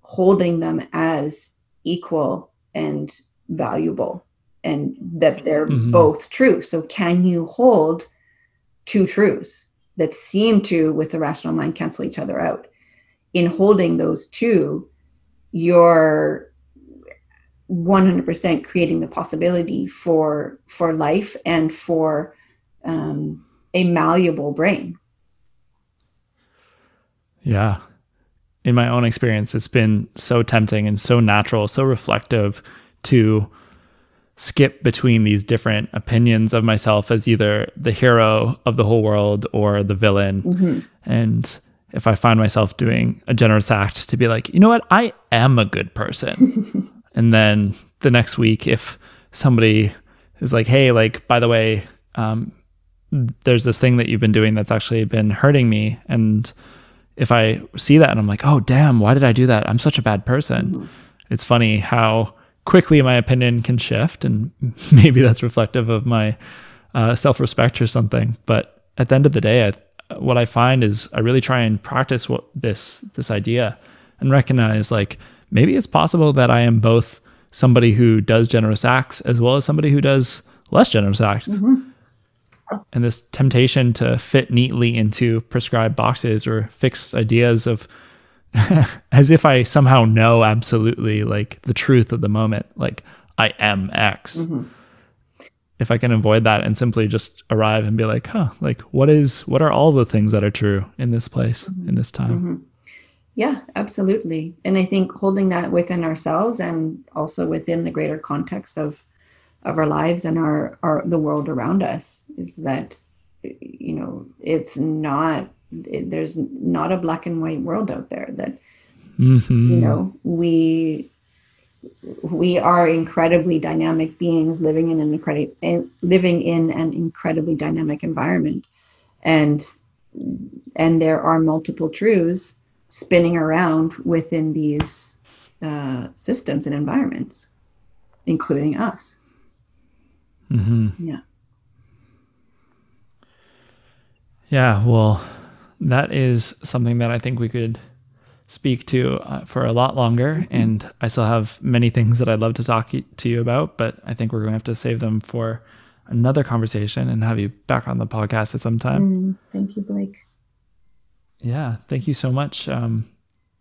holding them as equal and valuable and that they're mm-hmm. both true. So, can you hold two truths that seem to, with the rational mind, cancel each other out? In holding those two, you're 100% creating the possibility for for life and for um, a malleable brain. Yeah. In my own experience it's been so tempting and so natural so reflective to skip between these different opinions of myself as either the hero of the whole world or the villain. Mm-hmm. and if i find myself doing a generous act to be like you know what i am a good person [laughs] And then the next week, if somebody is like, hey, like, by the way, um, there's this thing that you've been doing that's actually been hurting me. And if I see that and I'm like, oh, damn, why did I do that? I'm such a bad person. Mm-hmm. It's funny how quickly my opinion can shift. And [laughs] maybe that's reflective of my uh, self respect or something. But at the end of the day, I, what I find is I really try and practice what this this idea and recognize like maybe it's possible that I am both somebody who does generous acts as well as somebody who does less generous acts. Mm-hmm. And this temptation to fit neatly into prescribed boxes or fixed ideas of [laughs] as if I somehow know absolutely like the truth of the moment, like I am X. Mm-hmm. If I can avoid that and simply just arrive and be like, huh, like what is what are all the things that are true in this place, mm-hmm. in this time? Mm-hmm. Yeah, absolutely. And I think holding that within ourselves and also within the greater context of of our lives and our, our the world around us is that you know it's not it, there's not a black and white world out there that mm-hmm. you know we we are incredibly dynamic beings living in an incredible living in an incredibly dynamic environment and and there are multiple truths spinning around within these uh, systems and environments, including us. Mm-hmm. Yeah. Yeah. Well, that is something that I think we could speak to uh, for a lot longer. Mm-hmm. And I still have many things that I'd love to talk to you about, but I think we're going to have to save them for another conversation and have you back on the podcast at some time. Mm, thank you, Blake yeah, thank you so much um,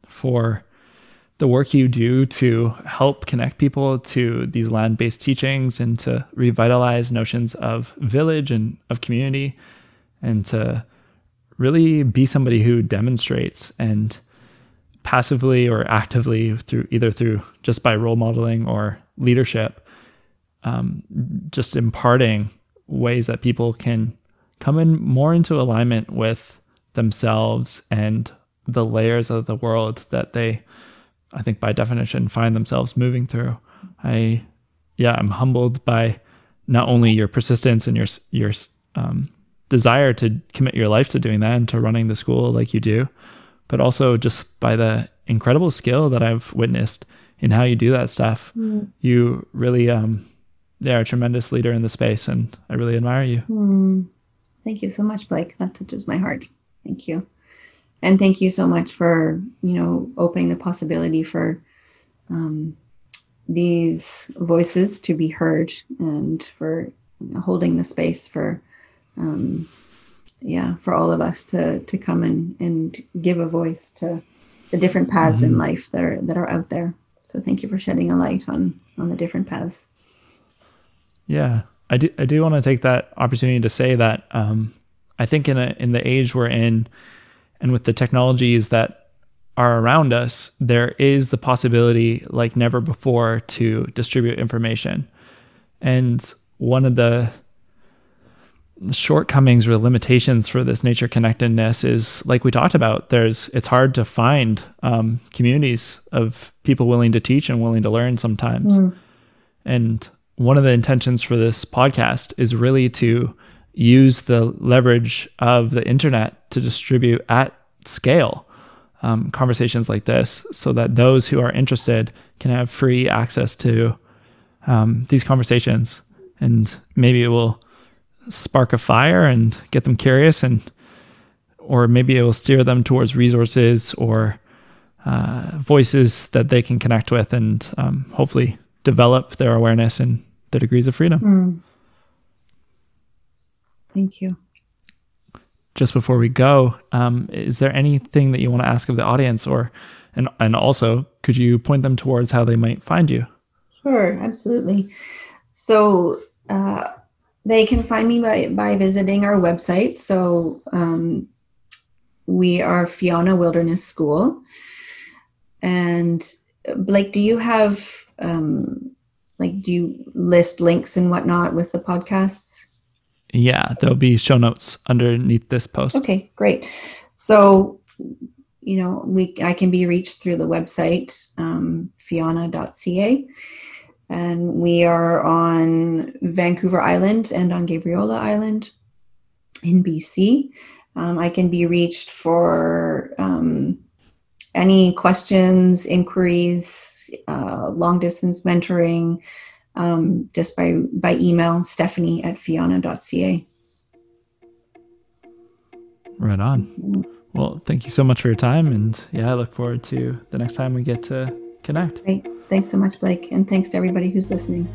for the work you do to help connect people to these land based teachings and to revitalize notions of village and of community and to really be somebody who demonstrates and passively or actively through either through just by role modeling or leadership um, just imparting ways that people can come in more into alignment with themselves and the layers of the world that they I think by definition find themselves moving through. I yeah, I'm humbled by not only your persistence and your your um, desire to commit your life to doing that and to running the school like you do, but also just by the incredible skill that I've witnessed in how you do that stuff. Mm. You really um yeah, are a tremendous leader in the space and I really admire you. Mm. Thank you so much, Blake. That touches my heart. Thank you. And thank you so much for, you know, opening the possibility for um, these voices to be heard and for you know, holding the space for, um, yeah, for all of us to, to come and, and give a voice to the different paths mm-hmm. in life that are, that are out there. So thank you for shedding a light on, on the different paths. Yeah. I do, I do want to take that opportunity to say that, um, I think in a in the age we're in, and with the technologies that are around us, there is the possibility, like never before, to distribute information. And one of the shortcomings or limitations for this nature connectedness is like we talked about there's it's hard to find um, communities of people willing to teach and willing to learn sometimes mm. and one of the intentions for this podcast is really to use the leverage of the internet to distribute at scale um, conversations like this so that those who are interested can have free access to um, these conversations. And maybe it will spark a fire and get them curious and or maybe it will steer them towards resources or uh, voices that they can connect with and um, hopefully develop their awareness and their degrees of freedom. Mm. Thank you. Just before we go, um, is there anything that you want to ask of the audience, or and and also could you point them towards how they might find you? Sure, absolutely. So uh, they can find me by by visiting our website. So um, we are Fiona Wilderness School, and Blake, do you have um, like do you list links and whatnot with the podcasts? Yeah, there'll be show notes underneath this post. Okay, great. So, you know, we I can be reached through the website um, fiona.ca, and we are on Vancouver Island and on Gabriola Island in BC. Um, I can be reached for um, any questions, inquiries, uh, long distance mentoring, um, just by, by email, stephanie at fiona.ca. Right on. Mm-hmm. Well, thank you so much for your time. And yeah, I look forward to the next time we get to connect. Great. Thanks so much, Blake, and thanks to everybody who's listening.